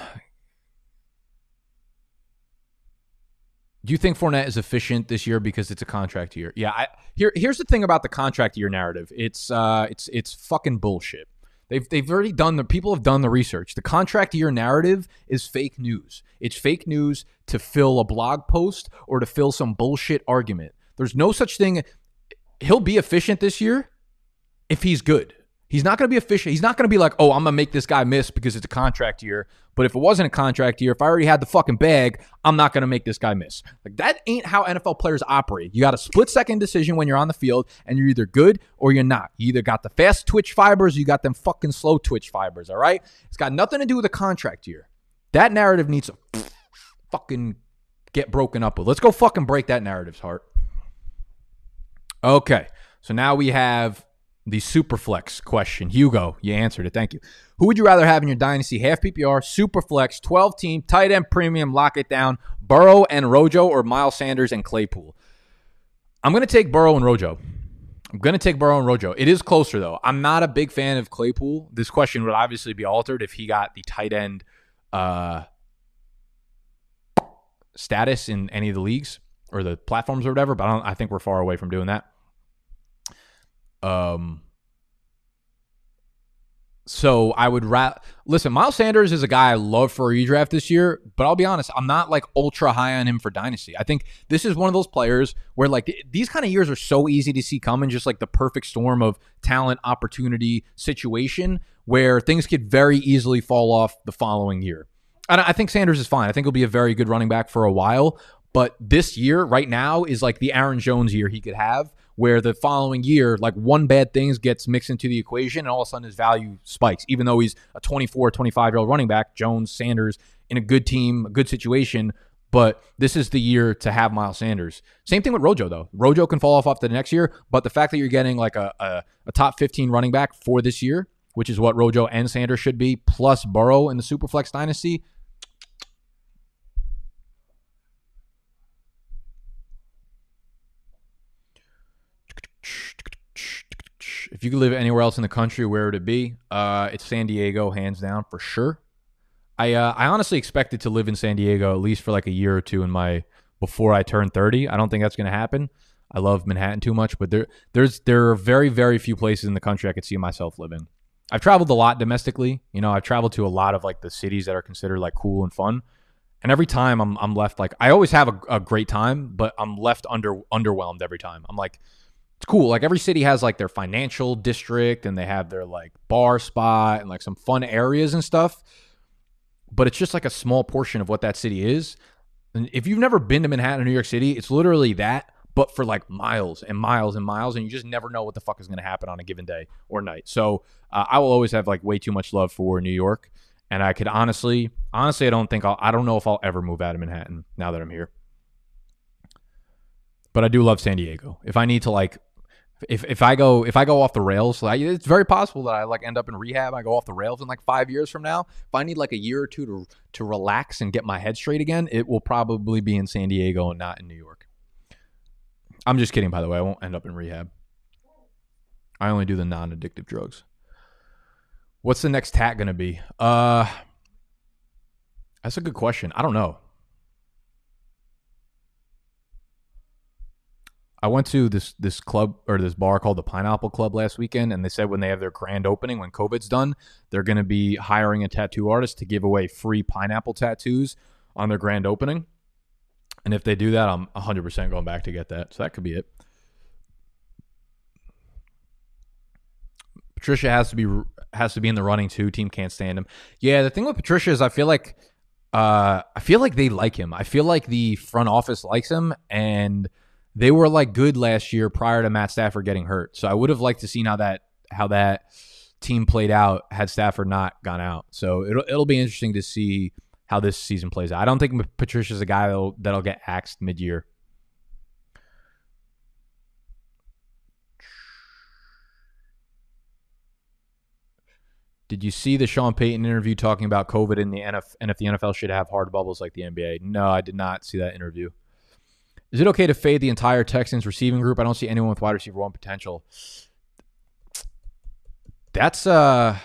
do you think Fournette is efficient this year because it's a contract year? Yeah. I, here, here's the thing about the contract year narrative. It's uh, it's it's fucking bullshit. They've they've already done the people have done the research. The contract year narrative is fake news. It's fake news to fill a blog post or to fill some bullshit argument. There's no such thing he'll be efficient this year if he's good. He's not going to be efficient. He's not going to be like, oh, I'm going to make this guy miss because it's a contract year. But if it wasn't a contract year, if I already had the fucking bag, I'm not going to make this guy miss. Like, that ain't how NFL players operate. You got a split second decision when you're on the field, and you're either good or you're not. You either got the fast twitch fibers or you got them fucking slow twitch fibers, all right? It's got nothing to do with a contract year. That narrative needs to fucking get broken up with. Let's go fucking break that narrative's heart. Okay. So now we have the Superflex question. Hugo, you answered it. Thank you. Who would you rather have in your dynasty? Half PPR, Superflex, 12 team, tight end premium, lock it down, Burrow and Rojo, or Miles Sanders and Claypool? I'm going to take Burrow and Rojo. I'm going to take Burrow and Rojo. It is closer, though. I'm not a big fan of Claypool. This question would obviously be altered if he got the tight end uh, status in any of the leagues or the platforms or whatever, but I, I think we're far away from doing that. Um, so I would ra- listen. Miles Sanders is a guy I love for a redraft this year, but I'll be honest, I'm not like ultra high on him for dynasty. I think this is one of those players where like these kind of years are so easy to see coming, just like the perfect storm of talent, opportunity, situation, where things could very easily fall off the following year. And I think Sanders is fine. I think he'll be a very good running back for a while. But this year, right now, is like the Aaron Jones year he could have, where the following year, like one bad thing gets mixed into the equation and all of a sudden his value spikes, even though he's a 24, 25 year old running back, Jones, Sanders, in a good team, a good situation. But this is the year to have Miles Sanders. Same thing with Rojo, though. Rojo can fall off after the next year, but the fact that you're getting like a, a, a top 15 running back for this year, which is what Rojo and Sanders should be, plus Burrow in the Superflex dynasty, if you could live anywhere else in the country, where would it be? Uh, it's San Diego, hands down, for sure. I uh, I honestly expected to live in San Diego at least for like a year or two in my before I turn 30. I don't think that's going to happen. I love Manhattan too much, but there there's there are very very few places in the country I could see myself living. I've traveled a lot domestically. You know, I've traveled to a lot of like the cities that are considered like cool and fun. And every time I'm I'm left like I always have a, a great time, but I'm left under underwhelmed every time. I'm like it's cool. Like every city has like their financial district and they have their like bar spot and like some fun areas and stuff. But it's just like a small portion of what that city is. And if you've never been to Manhattan or New York City, it's literally that, but for like miles and miles and miles. And you just never know what the fuck is going to happen on a given day or night. So uh, I will always have like way too much love for New York. And I could honestly, honestly, I don't think I'll, I don't know if I'll ever move out of Manhattan now that I'm here. But I do love San Diego. If I need to like if if I go if I go off the rails, like, it's very possible that I like end up in rehab. I go off the rails in like five years from now. If I need like a year or two to to relax and get my head straight again, it will probably be in San Diego and not in New York. I'm just kidding, by the way. I won't end up in rehab. I only do the non-addictive drugs. What's the next tat gonna be? Uh, that's a good question. I don't know. I went to this this club or this bar called the Pineapple Club last weekend, and they said when they have their grand opening, when COVID's done, they're going to be hiring a tattoo artist to give away free pineapple tattoos on their grand opening. And if they do that, I'm 100% going back to get that. So that could be it. Patricia has to be has to be in the running too. Team can't stand him. Yeah, the thing with Patricia is I feel like uh I feel like they like him. I feel like the front office likes him and they were like good last year prior to Matt Stafford getting hurt. So I would have liked to see how that how that team played out had Stafford not gone out. So it'll it'll be interesting to see how this season plays out. I don't think Patricia's a guy that'll that'll get axed mid year. Did you see the Sean Payton interview talking about COVID in the NFL and if the NFL should have hard bubbles like the NBA? No, I did not see that interview. Is it okay to fade the entire Texans receiving group? I don't see anyone with wide receiver one potential. That's uh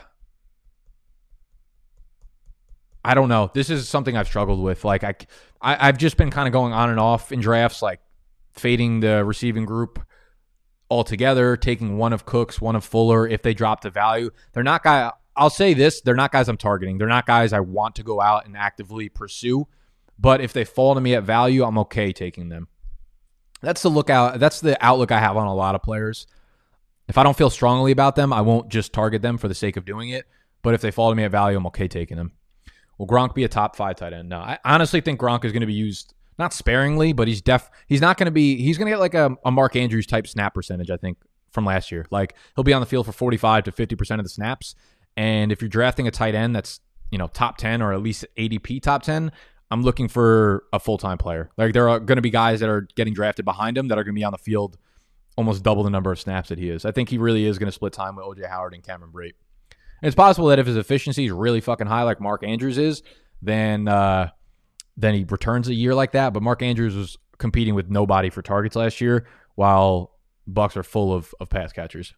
I don't know. This is something I've struggled with. Like I, I have just been kind of going on and off in drafts, like fading the receiving group altogether, taking one of Cooks, one of Fuller if they drop the value. They're not guy. I'll say this: they're not guys I'm targeting. They're not guys I want to go out and actively pursue. But if they fall to me at value, I'm okay taking them. That's the lookout. That's the outlook I have on a lot of players. If I don't feel strongly about them, I won't just target them for the sake of doing it. But if they fall to me at value, I'm okay taking them. Will Gronk be a top five tight end? No, I honestly think Gronk is going to be used not sparingly, but he's def. He's not going to be. He's going to get like a, a Mark Andrews type snap percentage. I think from last year. Like he'll be on the field for 45 to 50 percent of the snaps. And if you're drafting a tight end that's you know top 10 or at least ADP top 10, I'm looking for a full time player. Like there are going to be guys that are getting drafted behind him that are going to be on the field almost double the number of snaps that he is. I think he really is going to split time with OJ Howard and Cameron Brate. And it's possible that if his efficiency is really fucking high, like Mark Andrews is, then uh, then he returns a year like that. But Mark Andrews was competing with nobody for targets last year, while Bucks are full of of pass catchers.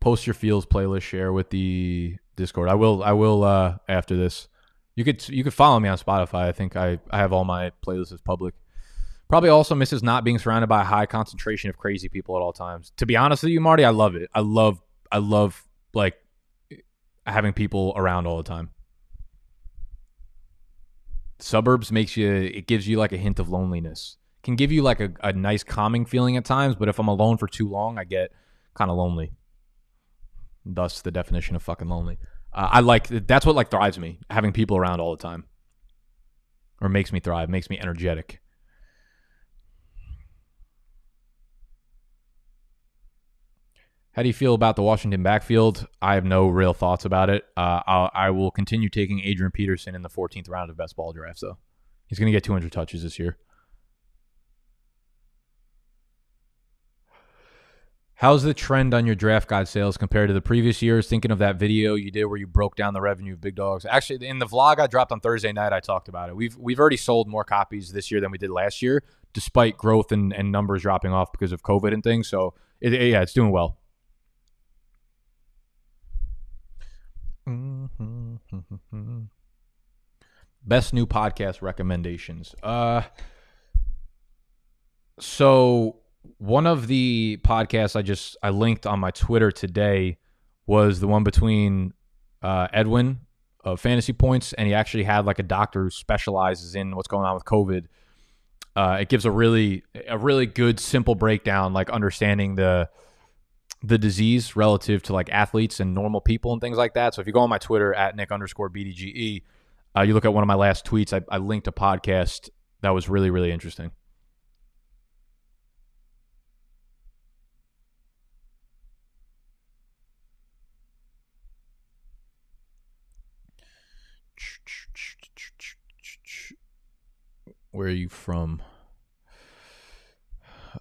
Post your fields playlist, share with the Discord. I will. I will uh, after this. You could you could follow me on Spotify. I think I, I have all my playlists public. Probably also misses not being surrounded by a high concentration of crazy people at all times. To be honest with you, Marty, I love it. I love I love like having people around all the time. Suburbs makes you it gives you like a hint of loneliness. Can give you like a, a nice calming feeling at times, but if I'm alone for too long, I get kind of lonely. Thus the definition of fucking lonely uh, I like that's what like thrives me having people around all the time, or makes me thrive, makes me energetic. How do you feel about the Washington backfield? I have no real thoughts about it. Uh, I'll, I will continue taking Adrian Peterson in the 14th round of best ball drafts, though. He's going to get 200 touches this year. How's the trend on your draft guide sales compared to the previous years? Thinking of that video you did where you broke down the revenue of big dogs. Actually, in the vlog I dropped on Thursday night, I talked about it. We've we've already sold more copies this year than we did last year, despite growth and, and numbers dropping off because of COVID and things. So it, it, yeah, it's doing well. Best new podcast recommendations. Uh, so one of the podcasts I just I linked on my Twitter today was the one between uh, Edwin of Fantasy Points, and he actually had like a doctor who specializes in what's going on with COVID. Uh, it gives a really a really good simple breakdown, like understanding the the disease relative to like athletes and normal people and things like that. So if you go on my Twitter at Nick underscore BDGE, uh, you look at one of my last tweets. I, I linked a podcast that was really really interesting. Where are you from?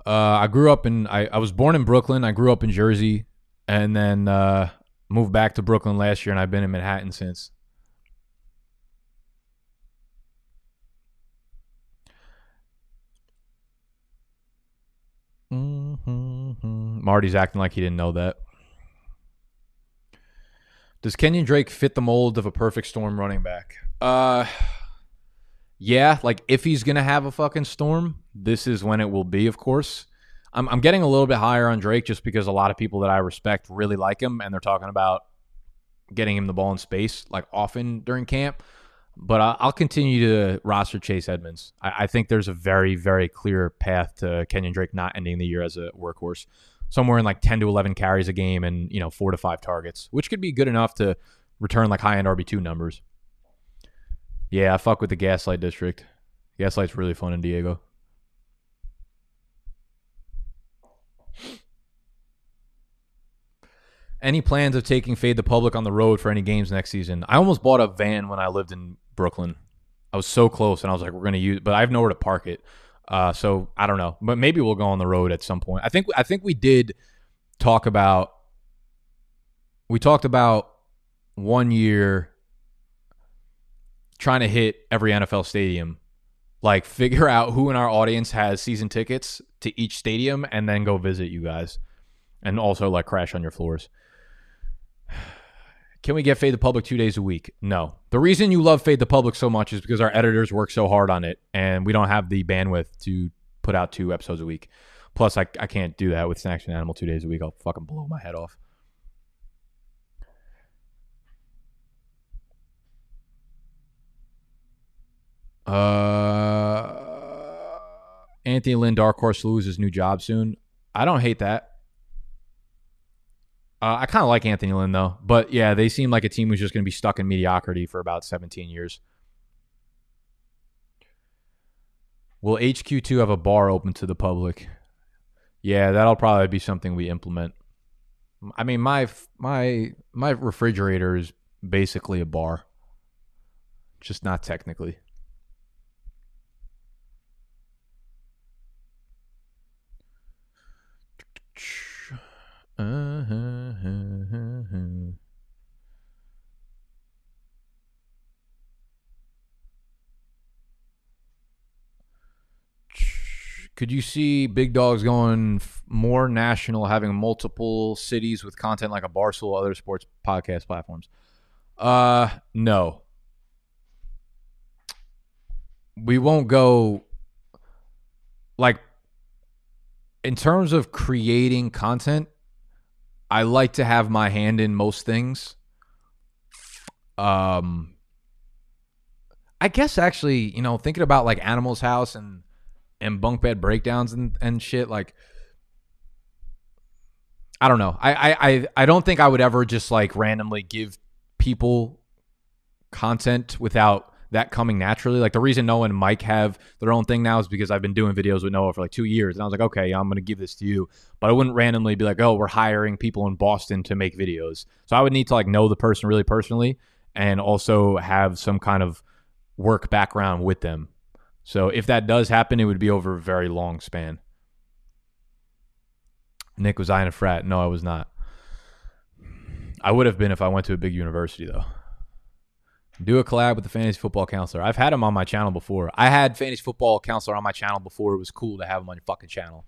Uh, I grew up in. I, I was born in Brooklyn. I grew up in Jersey, and then uh, moved back to Brooklyn last year, and I've been in Manhattan since. Mm-hmm. Marty's acting like he didn't know that. Does Kenyon Drake fit the mold of a perfect storm running back? Uh yeah, like if he's gonna have a fucking storm, this is when it will be. Of course, I'm I'm getting a little bit higher on Drake just because a lot of people that I respect really like him, and they're talking about getting him the ball in space like often during camp. But I'll continue to roster Chase Edmonds. I, I think there's a very very clear path to Kenyon Drake not ending the year as a workhorse, somewhere in like 10 to 11 carries a game and you know four to five targets, which could be good enough to return like high end RB two numbers. Yeah, I fuck with the Gaslight District. Gaslight's really fun in Diego. Any plans of taking Fade the Public on the road for any games next season? I almost bought a van when I lived in Brooklyn. I was so close, and I was like, "We're gonna use," but I have nowhere to park it. Uh, so I don't know, but maybe we'll go on the road at some point. I think I think we did talk about. We talked about one year trying to hit every NFL stadium. Like figure out who in our audience has season tickets to each stadium and then go visit you guys. And also like crash on your floors. Can we get Fade the Public two days a week? No. The reason you love Fade the Public so much is because our editors work so hard on it and we don't have the bandwidth to put out two episodes a week. Plus, I, I can't do that with Snacks and Animal two days a week. I'll fucking blow my head off. Uh, Anthony Lynn, Dark Horse loses his new job soon. I don't hate that. Uh, I kind of like Anthony Lynn though, but yeah, they seem like a team who's just going to be stuck in mediocrity for about 17 years. Will HQ2 have a bar open to the public? Yeah, that'll probably be something we implement. I mean, my my my refrigerator is basically a bar, just not technically. Could you see big dogs going more national, having multiple cities with content like a Barstool, other sports podcast platforms? Uh, no. We won't go like in terms of creating content. I like to have my hand in most things. Um, I guess actually, you know, thinking about like Animals House and and bunk bed breakdowns and and shit, like I don't know. I I I, I don't think I would ever just like randomly give people content without that coming naturally. Like the reason Noah and Mike have their own thing now is because I've been doing videos with Noah for like two years, and I was like, okay, I'm to give this to you. But I wouldn't randomly be like, oh, we're hiring people in Boston to make videos. So I would need to like know the person really personally, and also have some kind of work background with them. So if that does happen, it would be over a very long span. Nick, was I in a frat? No, I was not. I would have been if I went to a big university, though. Do a collab with the fantasy football counselor. I've had him on my channel before. I had fantasy football counselor on my channel before. It was cool to have him on your fucking channel.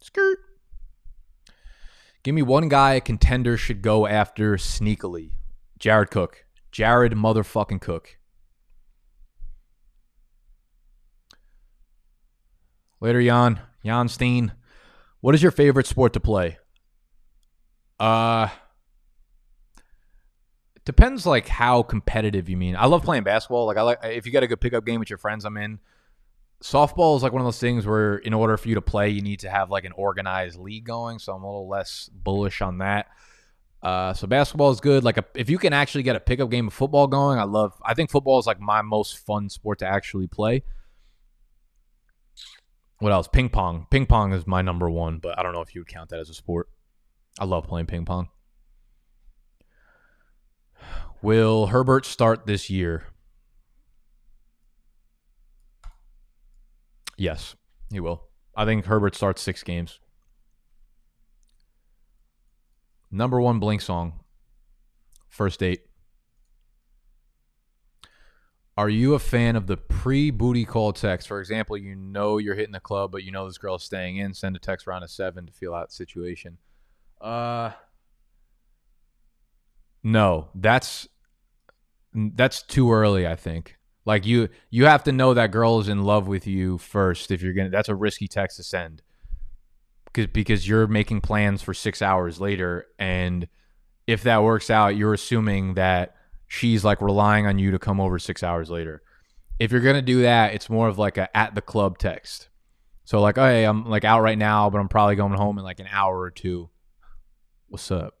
Skirt. Give me one guy a contender should go after sneakily. Jared Cook. Jared motherfucking Cook. Later, Jan. Jan Steen. What is your favorite sport to play? Uh depends like how competitive you mean. I love playing basketball. Like I like if you got a good pickup game with your friends, I'm in. Softball is like one of those things where in order for you to play, you need to have like an organized league going. So I'm a little less bullish on that. Uh, so basketball is good. Like a, if you can actually get a pickup game of football going, I love. I think football is like my most fun sport to actually play. What else? Ping pong. Ping pong is my number one, but I don't know if you would count that as a sport. I love playing ping pong. Will Herbert start this year? Yes, he will. I think Herbert starts six games. Number one Blink song. First date. Are you a fan of the pre booty call text? For example, you know you're hitting the club, but you know this girl is staying in. Send a text around a seven to feel out situation. Uh, no, that's that's too early. I think. Like you, you have to know that girl is in love with you first. If you're gonna, that's a risky text to send, because because you're making plans for six hours later, and if that works out, you're assuming that she's like relying on you to come over six hours later. If you're gonna do that, it's more of like a at the club text. So like, hey, I'm like out right now, but I'm probably going home in like an hour or two what's up?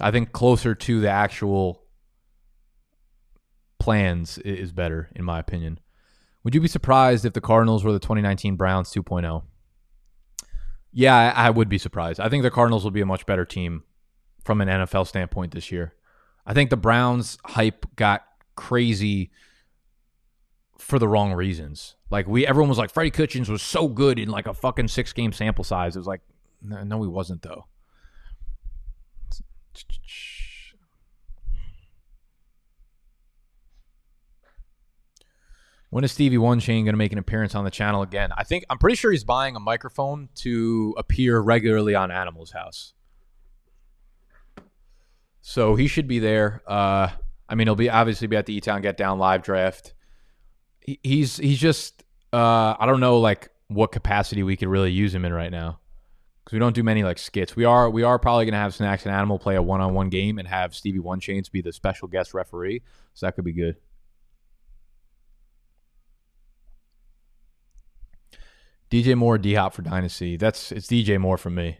I think closer to the actual plans is better, in my opinion. Would you be surprised if the Cardinals were the 2019 Browns 2.0? Yeah, I would be surprised. I think the Cardinals will be a much better team from an NFL standpoint this year. I think the Browns hype got crazy for the wrong reasons. Like we, everyone was like, Freddie Kitchens was so good in like a fucking six game sample size. It was like, no, he wasn't though. When is Stevie One Chain going to make an appearance on the channel again? I think I'm pretty sure he's buying a microphone to appear regularly on Animal's House. So he should be there. Uh, I mean, he'll be obviously be at the E Town Get Down live draft. He, he's he's just uh, I don't know like what capacity we could really use him in right now because we don't do many like skits. We are we are probably gonna have Snacks and Animal play a one on one game and have Stevie One Chains be the special guest referee. So that could be good. DJ Moore, D Hop for Dynasty. That's it's DJ Moore for me.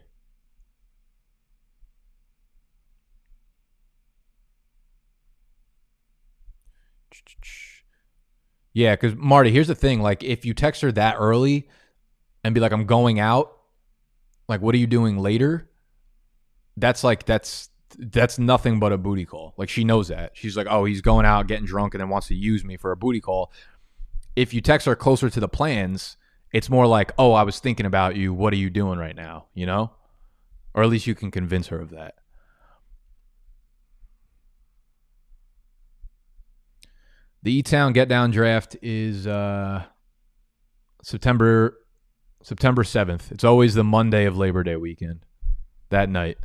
Yeah, because Marty, here's the thing: like, if you text her that early and be like, "I'm going out," Like, what are you doing later? That's like that's that's nothing but a booty call. Like she knows that. She's like, oh, he's going out getting drunk and then wants to use me for a booty call. If you text her closer to the plans, it's more like, oh, I was thinking about you. What are you doing right now? You know, or at least you can convince her of that. The E Town Get Down draft is uh, September September 7th. It's always the Monday of Labor Day weekend. That night.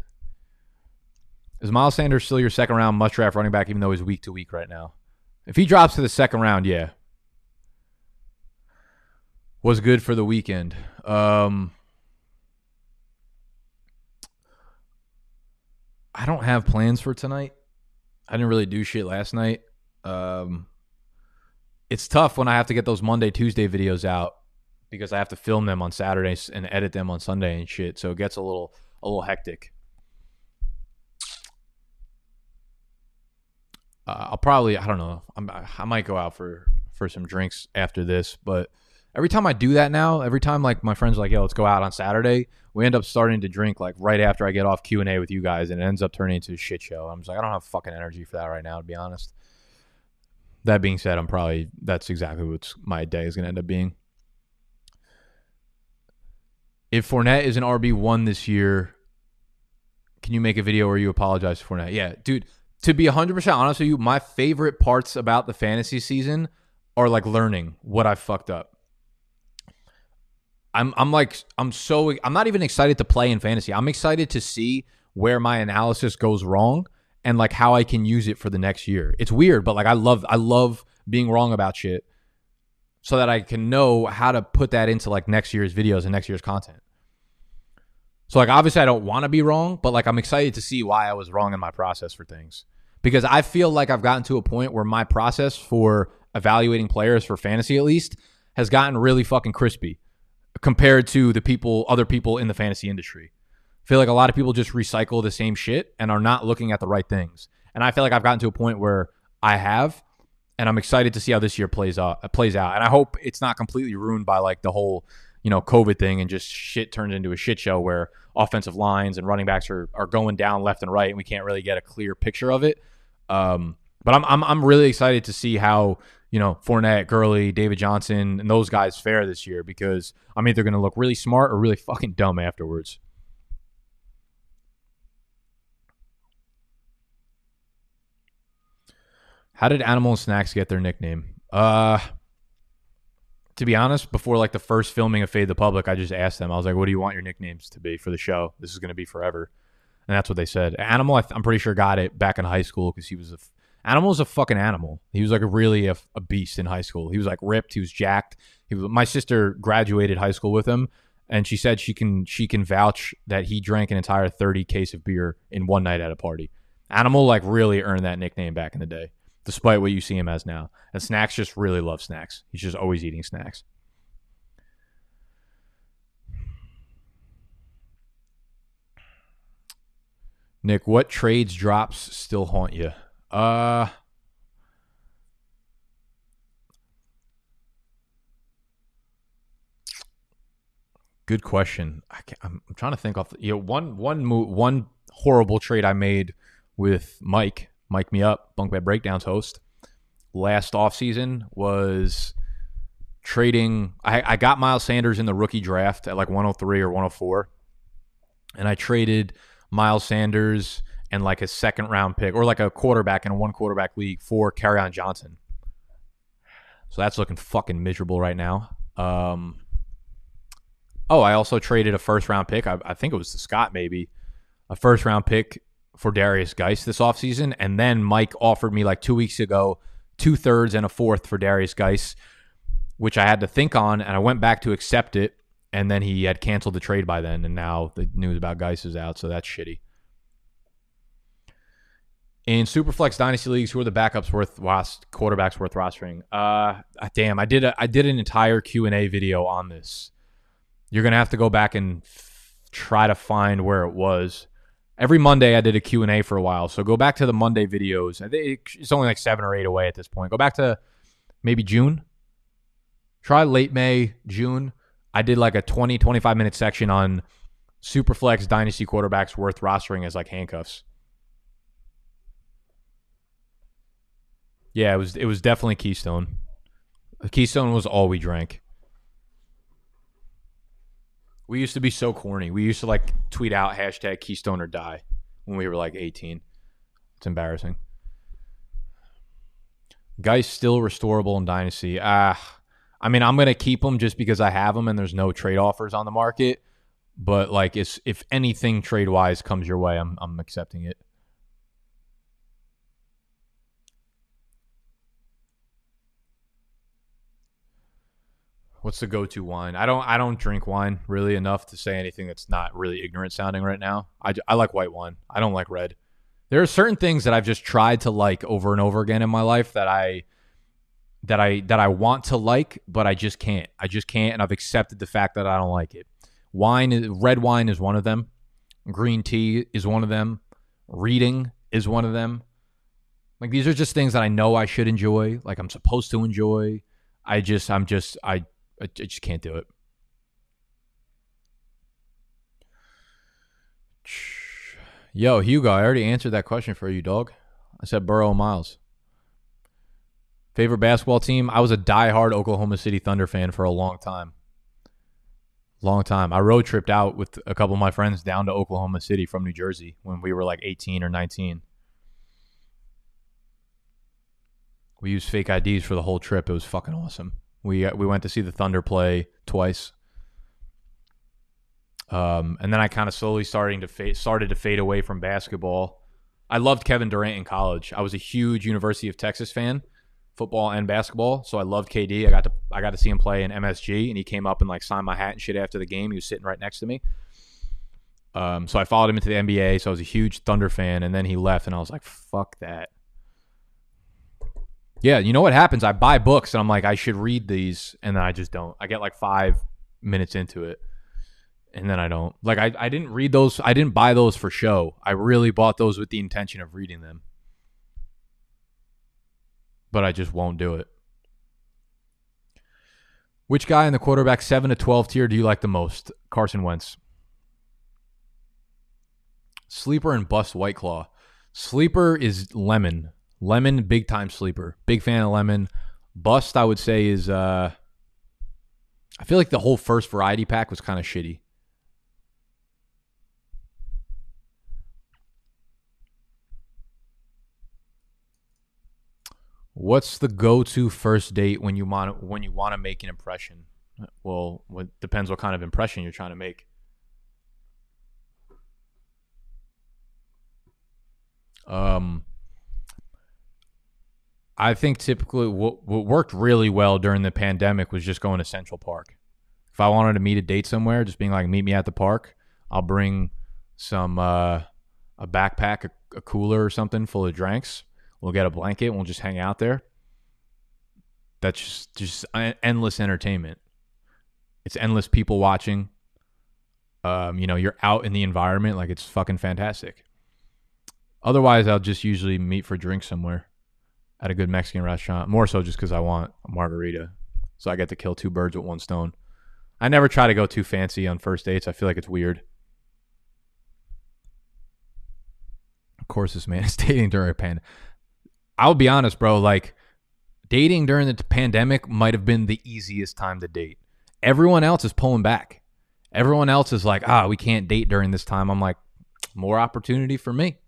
Is Miles Sanders still your second round must draft running back, even though he's week to week right now? If he drops to the second round, yeah was good for the weekend? Um, I don't have plans for tonight. I didn't really do shit last night. Um, it's tough when I have to get those Monday, Tuesday videos out because I have to film them on Saturdays and edit them on Sunday and shit. So it gets a little a little hectic. Uh, I'll probably I don't know I'm, i might go out for for some drinks after this, but every time I do that now, every time like my friends are like, "Yo, let's go out on Saturday," we end up starting to drink like right after I get off Q and A with you guys, and it ends up turning into a shit show. I'm just like, I don't have fucking energy for that right now, to be honest. That being said, I'm probably that's exactly what my day is going to end up being. If Fournette is an RB one this year, can you make a video where you apologize for Fournette? Yeah, dude. To be 100 percent honest with you, my favorite parts about the fantasy season are like learning what I fucked up. I'm I'm like I'm so I'm not even excited to play in fantasy. I'm excited to see where my analysis goes wrong and like how I can use it for the next year. It's weird, but like I love I love being wrong about shit so that I can know how to put that into like next year's videos and next year's content. So like obviously I don't want to be wrong, but like I'm excited to see why I was wrong in my process for things. Because I feel like I've gotten to a point where my process for evaluating players for fantasy at least has gotten really fucking crispy compared to the people other people in the fantasy industry. I feel like a lot of people just recycle the same shit and are not looking at the right things. And I feel like I've gotten to a point where I have and I'm excited to see how this year plays out plays out. And I hope it's not completely ruined by like the whole you know, COVID thing and just shit turns into a shit show where offensive lines and running backs are, are going down left and right and we can't really get a clear picture of it. Um, but I'm, I'm, I'm really excited to see how, you know, Fournette, Gurley, David Johnson, and those guys fare this year because I'm either going to look really smart or really fucking dumb afterwards. How did Animal and Snacks get their nickname? Uh, to be honest, before like the first filming of Fade the Public, I just asked them. I was like, "What do you want your nicknames to be for the show? This is going to be forever." And that's what they said. Animal, I am pretty sure got it back in high school because he was a animal is a fucking animal. He was like a really a, a, beast in high school. He was like ripped. He was jacked. He was, my sister graduated high school with him, and she said she can she can vouch that he drank an entire thirty case of beer in one night at a party. Animal like really earned that nickname back in the day despite what you see him as now. And Snacks just really loves snacks. He's just always eating snacks. Nick, what trades drops still haunt you? Uh Good question. I am trying to think off. The, you know, one one one horrible trade I made with Mike Mike Me Up, Bunk Bed Breakdowns host, last offseason was trading. I, I got Miles Sanders in the rookie draft at like 103 or 104. And I traded Miles Sanders and like a second round pick or like a quarterback in a one quarterback league for Kerryon Johnson. So that's looking fucking miserable right now. Um, oh, I also traded a first round pick. I, I think it was the Scott maybe a first round pick for Derrius Guice this offseason. And then Mike offered me like two weeks ago two thirds and a fourth for Derrius Guice, which I had to think on. And I went back to accept it. And then he had canceled the trade by then. And now the news about Guice is out. So that's shitty. In Superflex Dynasty leagues, who are the backups worth quarterbacks worth rostering? Uh, damn, I did a, I did an entire Q and A video on this. You're gonna have to go back and f- try to find where it was every Monday I did a Q&A for a while. So go back to the Monday videos. It's only like 7 or 8 away at this point. Go back to maybe June. Try late May, June. I did like a 20 25 minute section on Superflex dynasty quarterbacks worth rostering as like handcuffs. Yeah, it was it was definitely Keystone. Keystone was all we drank. We used to be so corny. We used to like tweet out hashtag Keystone or die when we were like 18. It's embarrassing. Guys still restorable in Dynasty. Ah, I mean, I'm gonna keep them just because I have them and there's no trade offers on the market. But like, if if anything trade wise comes your way, I'm I'm accepting it. What's the go-to wine? I don't I don't drink wine really enough to say anything that's not really ignorant sounding right now. I, I like white wine. I don't like red. There are certain things that I've just tried to like over and over again in my life that I that I that I want to like, but I just can't. I just can't, and I've accepted the fact that I don't like it. Wine, red wine is one of them. Green tea is one of them. Reading is one of them. Like these are just things that I know I should enjoy, like I'm supposed to enjoy. I just I'm just I I just can't do it. Yo, Hugo, I already answered that question for you, dog. I said Burrow Miles. Favorite basketball team? I was a diehard Oklahoma City Thunder fan for a long time. Long time. I road tripped out with a couple of my friends down to Oklahoma City from New Jersey when we were like 18 or 19. We used fake IDs for the whole trip. It was fucking awesome. We uh, we went to see the Thunder play twice. Um, and then I kind of slowly starting to fade, started to fade away from basketball. I loved Kevin Durant in college. I was a huge University of Texas fan, football and basketball. So I loved KD. I got to I got to see him play in MSG, and he came up and like signed my hat and shit after the game. He was sitting right next to me. Um, so I followed him into the NBA. So I was a huge Thunder fan, and then he left, and I was like, "Fuck that." Yeah, you know what happens? I buy books, and I'm like, I should read these, and then I just don't. I get like five minutes into it, and then I don't. Like I, I didn't read those. I didn't buy those for show. I really bought those with the intention of reading them but I just won't do it. Which guy in the quarterback 7 to 12 tier do you like the most? Carson Wentz. Sleeper and bust White Claw. Sleeper is Lemon. Lemon, big time sleeper. Big fan of Lemon. Bust, I would say, is uh I feel like the whole first variety pack was kind of shitty. What's the go-to first date when you want when you want to make an impression? Well, it depends what kind of impression you're trying to make. Um, I think typically what, what worked really well during the pandemic was just going to Central Park. If I wanted to meet a date somewhere, just being like, meet me at the park. I'll bring some uh, a backpack, a, a cooler or something full of drinks We'll get a blanket and we'll just hang out there. That's just just endless entertainment. It's endless people watching. Um, you know, you're out in the environment like it's fucking fantastic. Otherwise, I'll just usually meet for drinks somewhere at a good Mexican restaurant. More so just because I want a margarita, so I get to kill two birds with one stone. I never try to go too fancy on first dates. I feel like it's weird. Of course, this man is dating during a pandemic. I'll be honest, bro. Like dating during the pandemic might have been the easiest time to date. Everyone else is pulling back. Everyone else is like, ah, we can't date during this time. I'm like, more opportunity for me.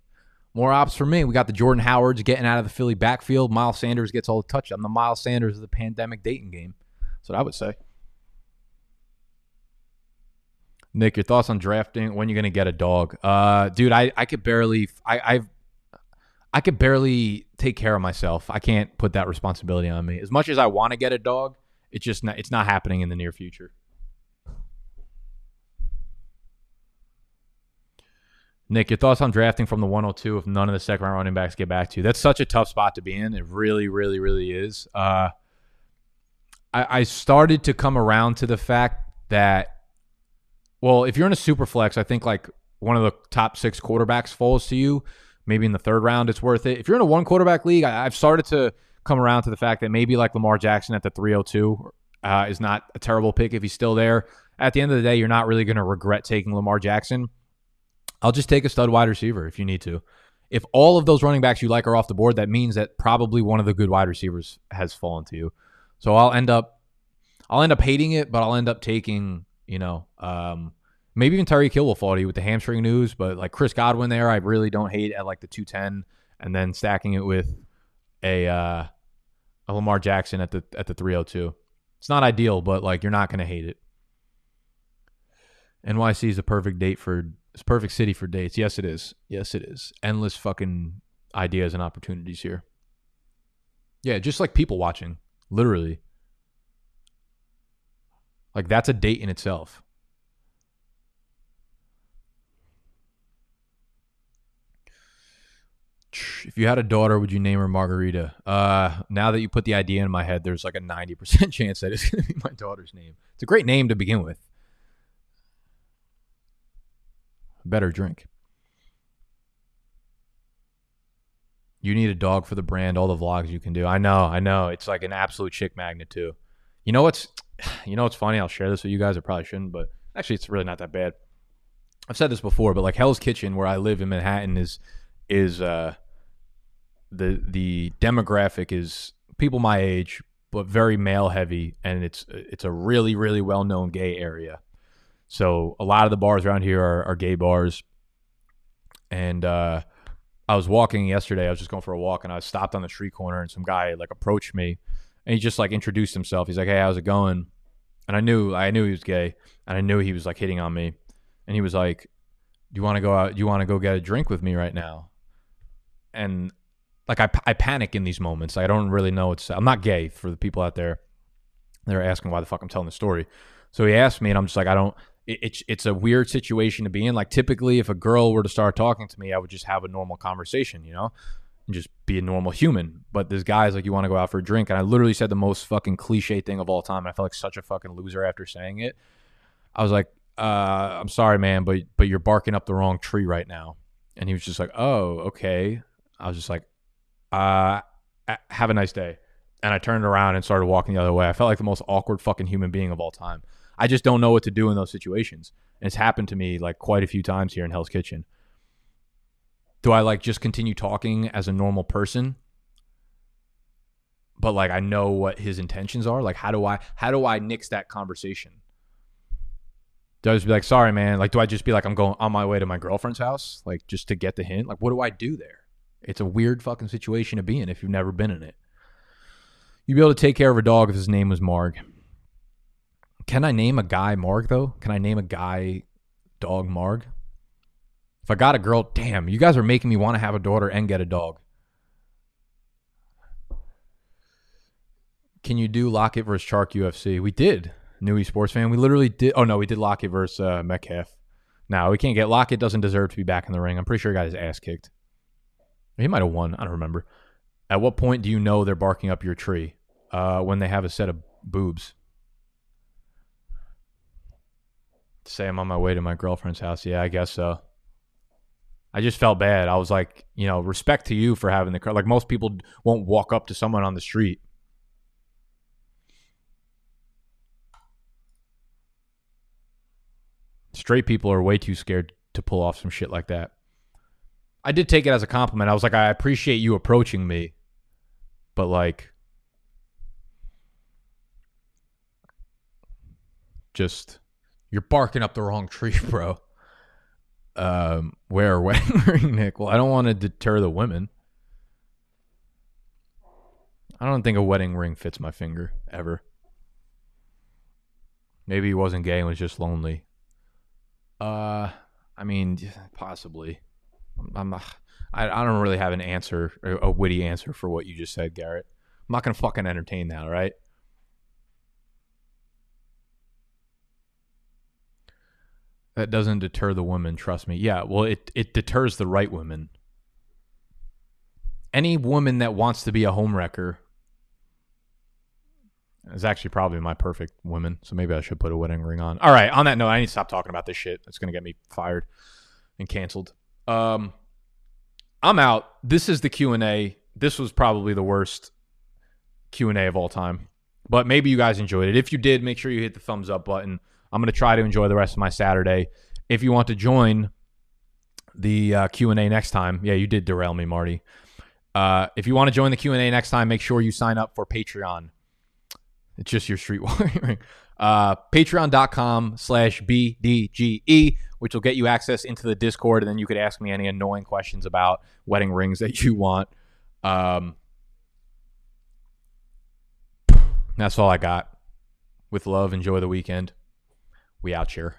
More ops for me. We got the Jordan Howards getting out of the Philly backfield. Miles Sanders gets all the touch. I'm the Miles Sanders of the pandemic dating game. That's what I would say. Nick, your thoughts on drafting? When you're gonna get a dog? Uh, dude, I I could barely. I I've I could barely take care of myself. I can't put that responsibility on me. As much as I want to get a dog, it's just not, it's not happening in the near future. Nick, your thoughts on drafting from the 102 if none of the second round running backs get back to you? That's such a tough spot to be in. It really, really, really is. Uh, I, I started to come around to the fact that, well, if you're in a super flex, I think like one of the top six quarterbacks falls to you maybe in the third round, it's worth it. If you're in a one quarterback league, I, have started to come around to the fact that maybe like Lamar Jackson at the 302 uh, is not a terrible pick if he's still there. At the end of the day, you're not really going to regret taking Lamar Jackson. I'll just take a stud wide receiver if you need to. If all of those running backs you like are off the board, that means that probably one of the good wide receivers has fallen to you. So I'll end up, I'll end up hating it, but I'll end up taking, you know, um, Maybe even Tyreek Hill will fall to you with the hamstring news, but like Chris Godwin there, I really don't hate at like the 210 and then stacking it with a uh a Lamar Jackson at the at the 302. It's not ideal, but like you're not going to hate it. NYC is a perfect date for it's perfect city for dates. Yes, it is. Yes, it is. Endless fucking ideas and opportunities here. Yeah, just like people watching, literally. Like that's a date in itself. if you had a daughter, would you name her Margarita? Uh, now that you put the idea in my head, there's like a 90% chance that it's going to be my daughter's name. It's a great name to begin with. Better drink. You need a dog for the brand. All the vlogs you can do. I know. I know. It's like an absolute chick magnet too. You know what's, you know what's funny? I'll share this with you guys. I probably shouldn't, but actually, it's really not that bad. I've said this before, but like Hell's Kitchen, where I live in Manhattan, is is uh the the demographic is people my age, but very male heavy, and it's it's a really really well known gay area. So a lot of the bars around here are, are gay bars, and uh, I was walking yesterday. I was just going for a walk, and I stopped on the street corner, and some guy like approached me, and he just like introduced himself. He's like, "Hey, how's it going?" And I knew I knew he was gay, and I knew he was like hitting on me, and he was like, "Do you want to go out? Do you want to go get a drink with me right now?" And like I, I panic in these moments. I don't really know. It's I'm not gay for the people out there. They're asking why the fuck I'm telling the story. So he asked me, and I'm just like, I don't. It, it's it's a weird situation to be in. Like typically, if a girl were to start talking to me, I would just have a normal conversation, you know, and just be a normal human. But this guy's like, you want to go out for a drink, and I literally said the most fucking cliche thing of all time. I felt like such a fucking loser after saying it. I was like, uh, I'm sorry, man, but but you're barking up the wrong tree right now. And he was just like, oh, okay. I was just like, uh, have a nice day. And I turned around and started walking the other way. I felt like the most awkward fucking human being of all time. I just don't know what to do in those situations. And it's happened to me like quite a few times here in Hell's Kitchen. Do I like just continue talking as a normal person? But like I know what his intentions are. Like how do I how do I nix that conversation? Do I just be like, sorry, man? Like, do I just be like, I'm going on my way to my girlfriend's house, like just to get the hint? Like, what do I do there? It's a weird fucking situation to be in if you've never been in it. You'd be able to take care of a dog if his name was Marg. Can I name a guy Marg though? Can I name a guy dog Marg? If I got a girl, damn, you guys are making me want to have a daughter and get a dog. Can you do Lockett versus Chark UFC? We did. New Sports fan. We literally did. Oh no, we did Lockett versus uh, Metcalf. Now we can't get Lockett. Doesn't deserve to be back in the ring. I'm pretty sure he got his ass kicked. He might have won. I don't remember. At what point do you know they're barking up your tree? Uh, when they have a set of boobs. Say I'm on my way to my girlfriend's house. Yeah, I guess so. I just felt bad. I was like, you know, respect to you for having the car. Like most people won't walk up to someone on the street. Straight people are way too scared to pull off some shit like that. I did take it as a compliment. I was like, I appreciate you approaching me, but like, just you're barking up the wrong tree, bro. Um, wear a wedding ring, Nick. Well, I don't want to deter the women. I don't think a wedding ring fits my finger ever. Maybe he wasn't gay and was just lonely. Uh, I mean, possibly. I'm not, I, I don't really have an answer, a witty answer for what you just said, Garrett. I'm not gonna fucking entertain that, all right? That doesn't deter the women, trust me. Yeah, well, it it deters the right women. Any woman that wants to be a homewrecker is actually probably my perfect woman. So maybe I should put a wedding ring on. All right. On that note, I need to stop talking about this shit. It's gonna get me fired and canceled. Um, I'm out. This is the Q and A. This was probably the worst Q and A of all time, but maybe you guys enjoyed it. If you did, make sure you hit the thumbs up button. I'm going to try to enjoy the rest of my Saturday. If you want to join the uh, Q and A next time, yeah, you did derail me, Marty. Uh, if you want to join the Q and A next time, make sure you sign up for Patreon. It's just your street wiring. Uh, Patreon.com slash BDGE which will get you access into the Discord, and then you could ask me any annoying questions about wedding rings that you want. Um, that's all I got. With love, enjoy the weekend. We out here.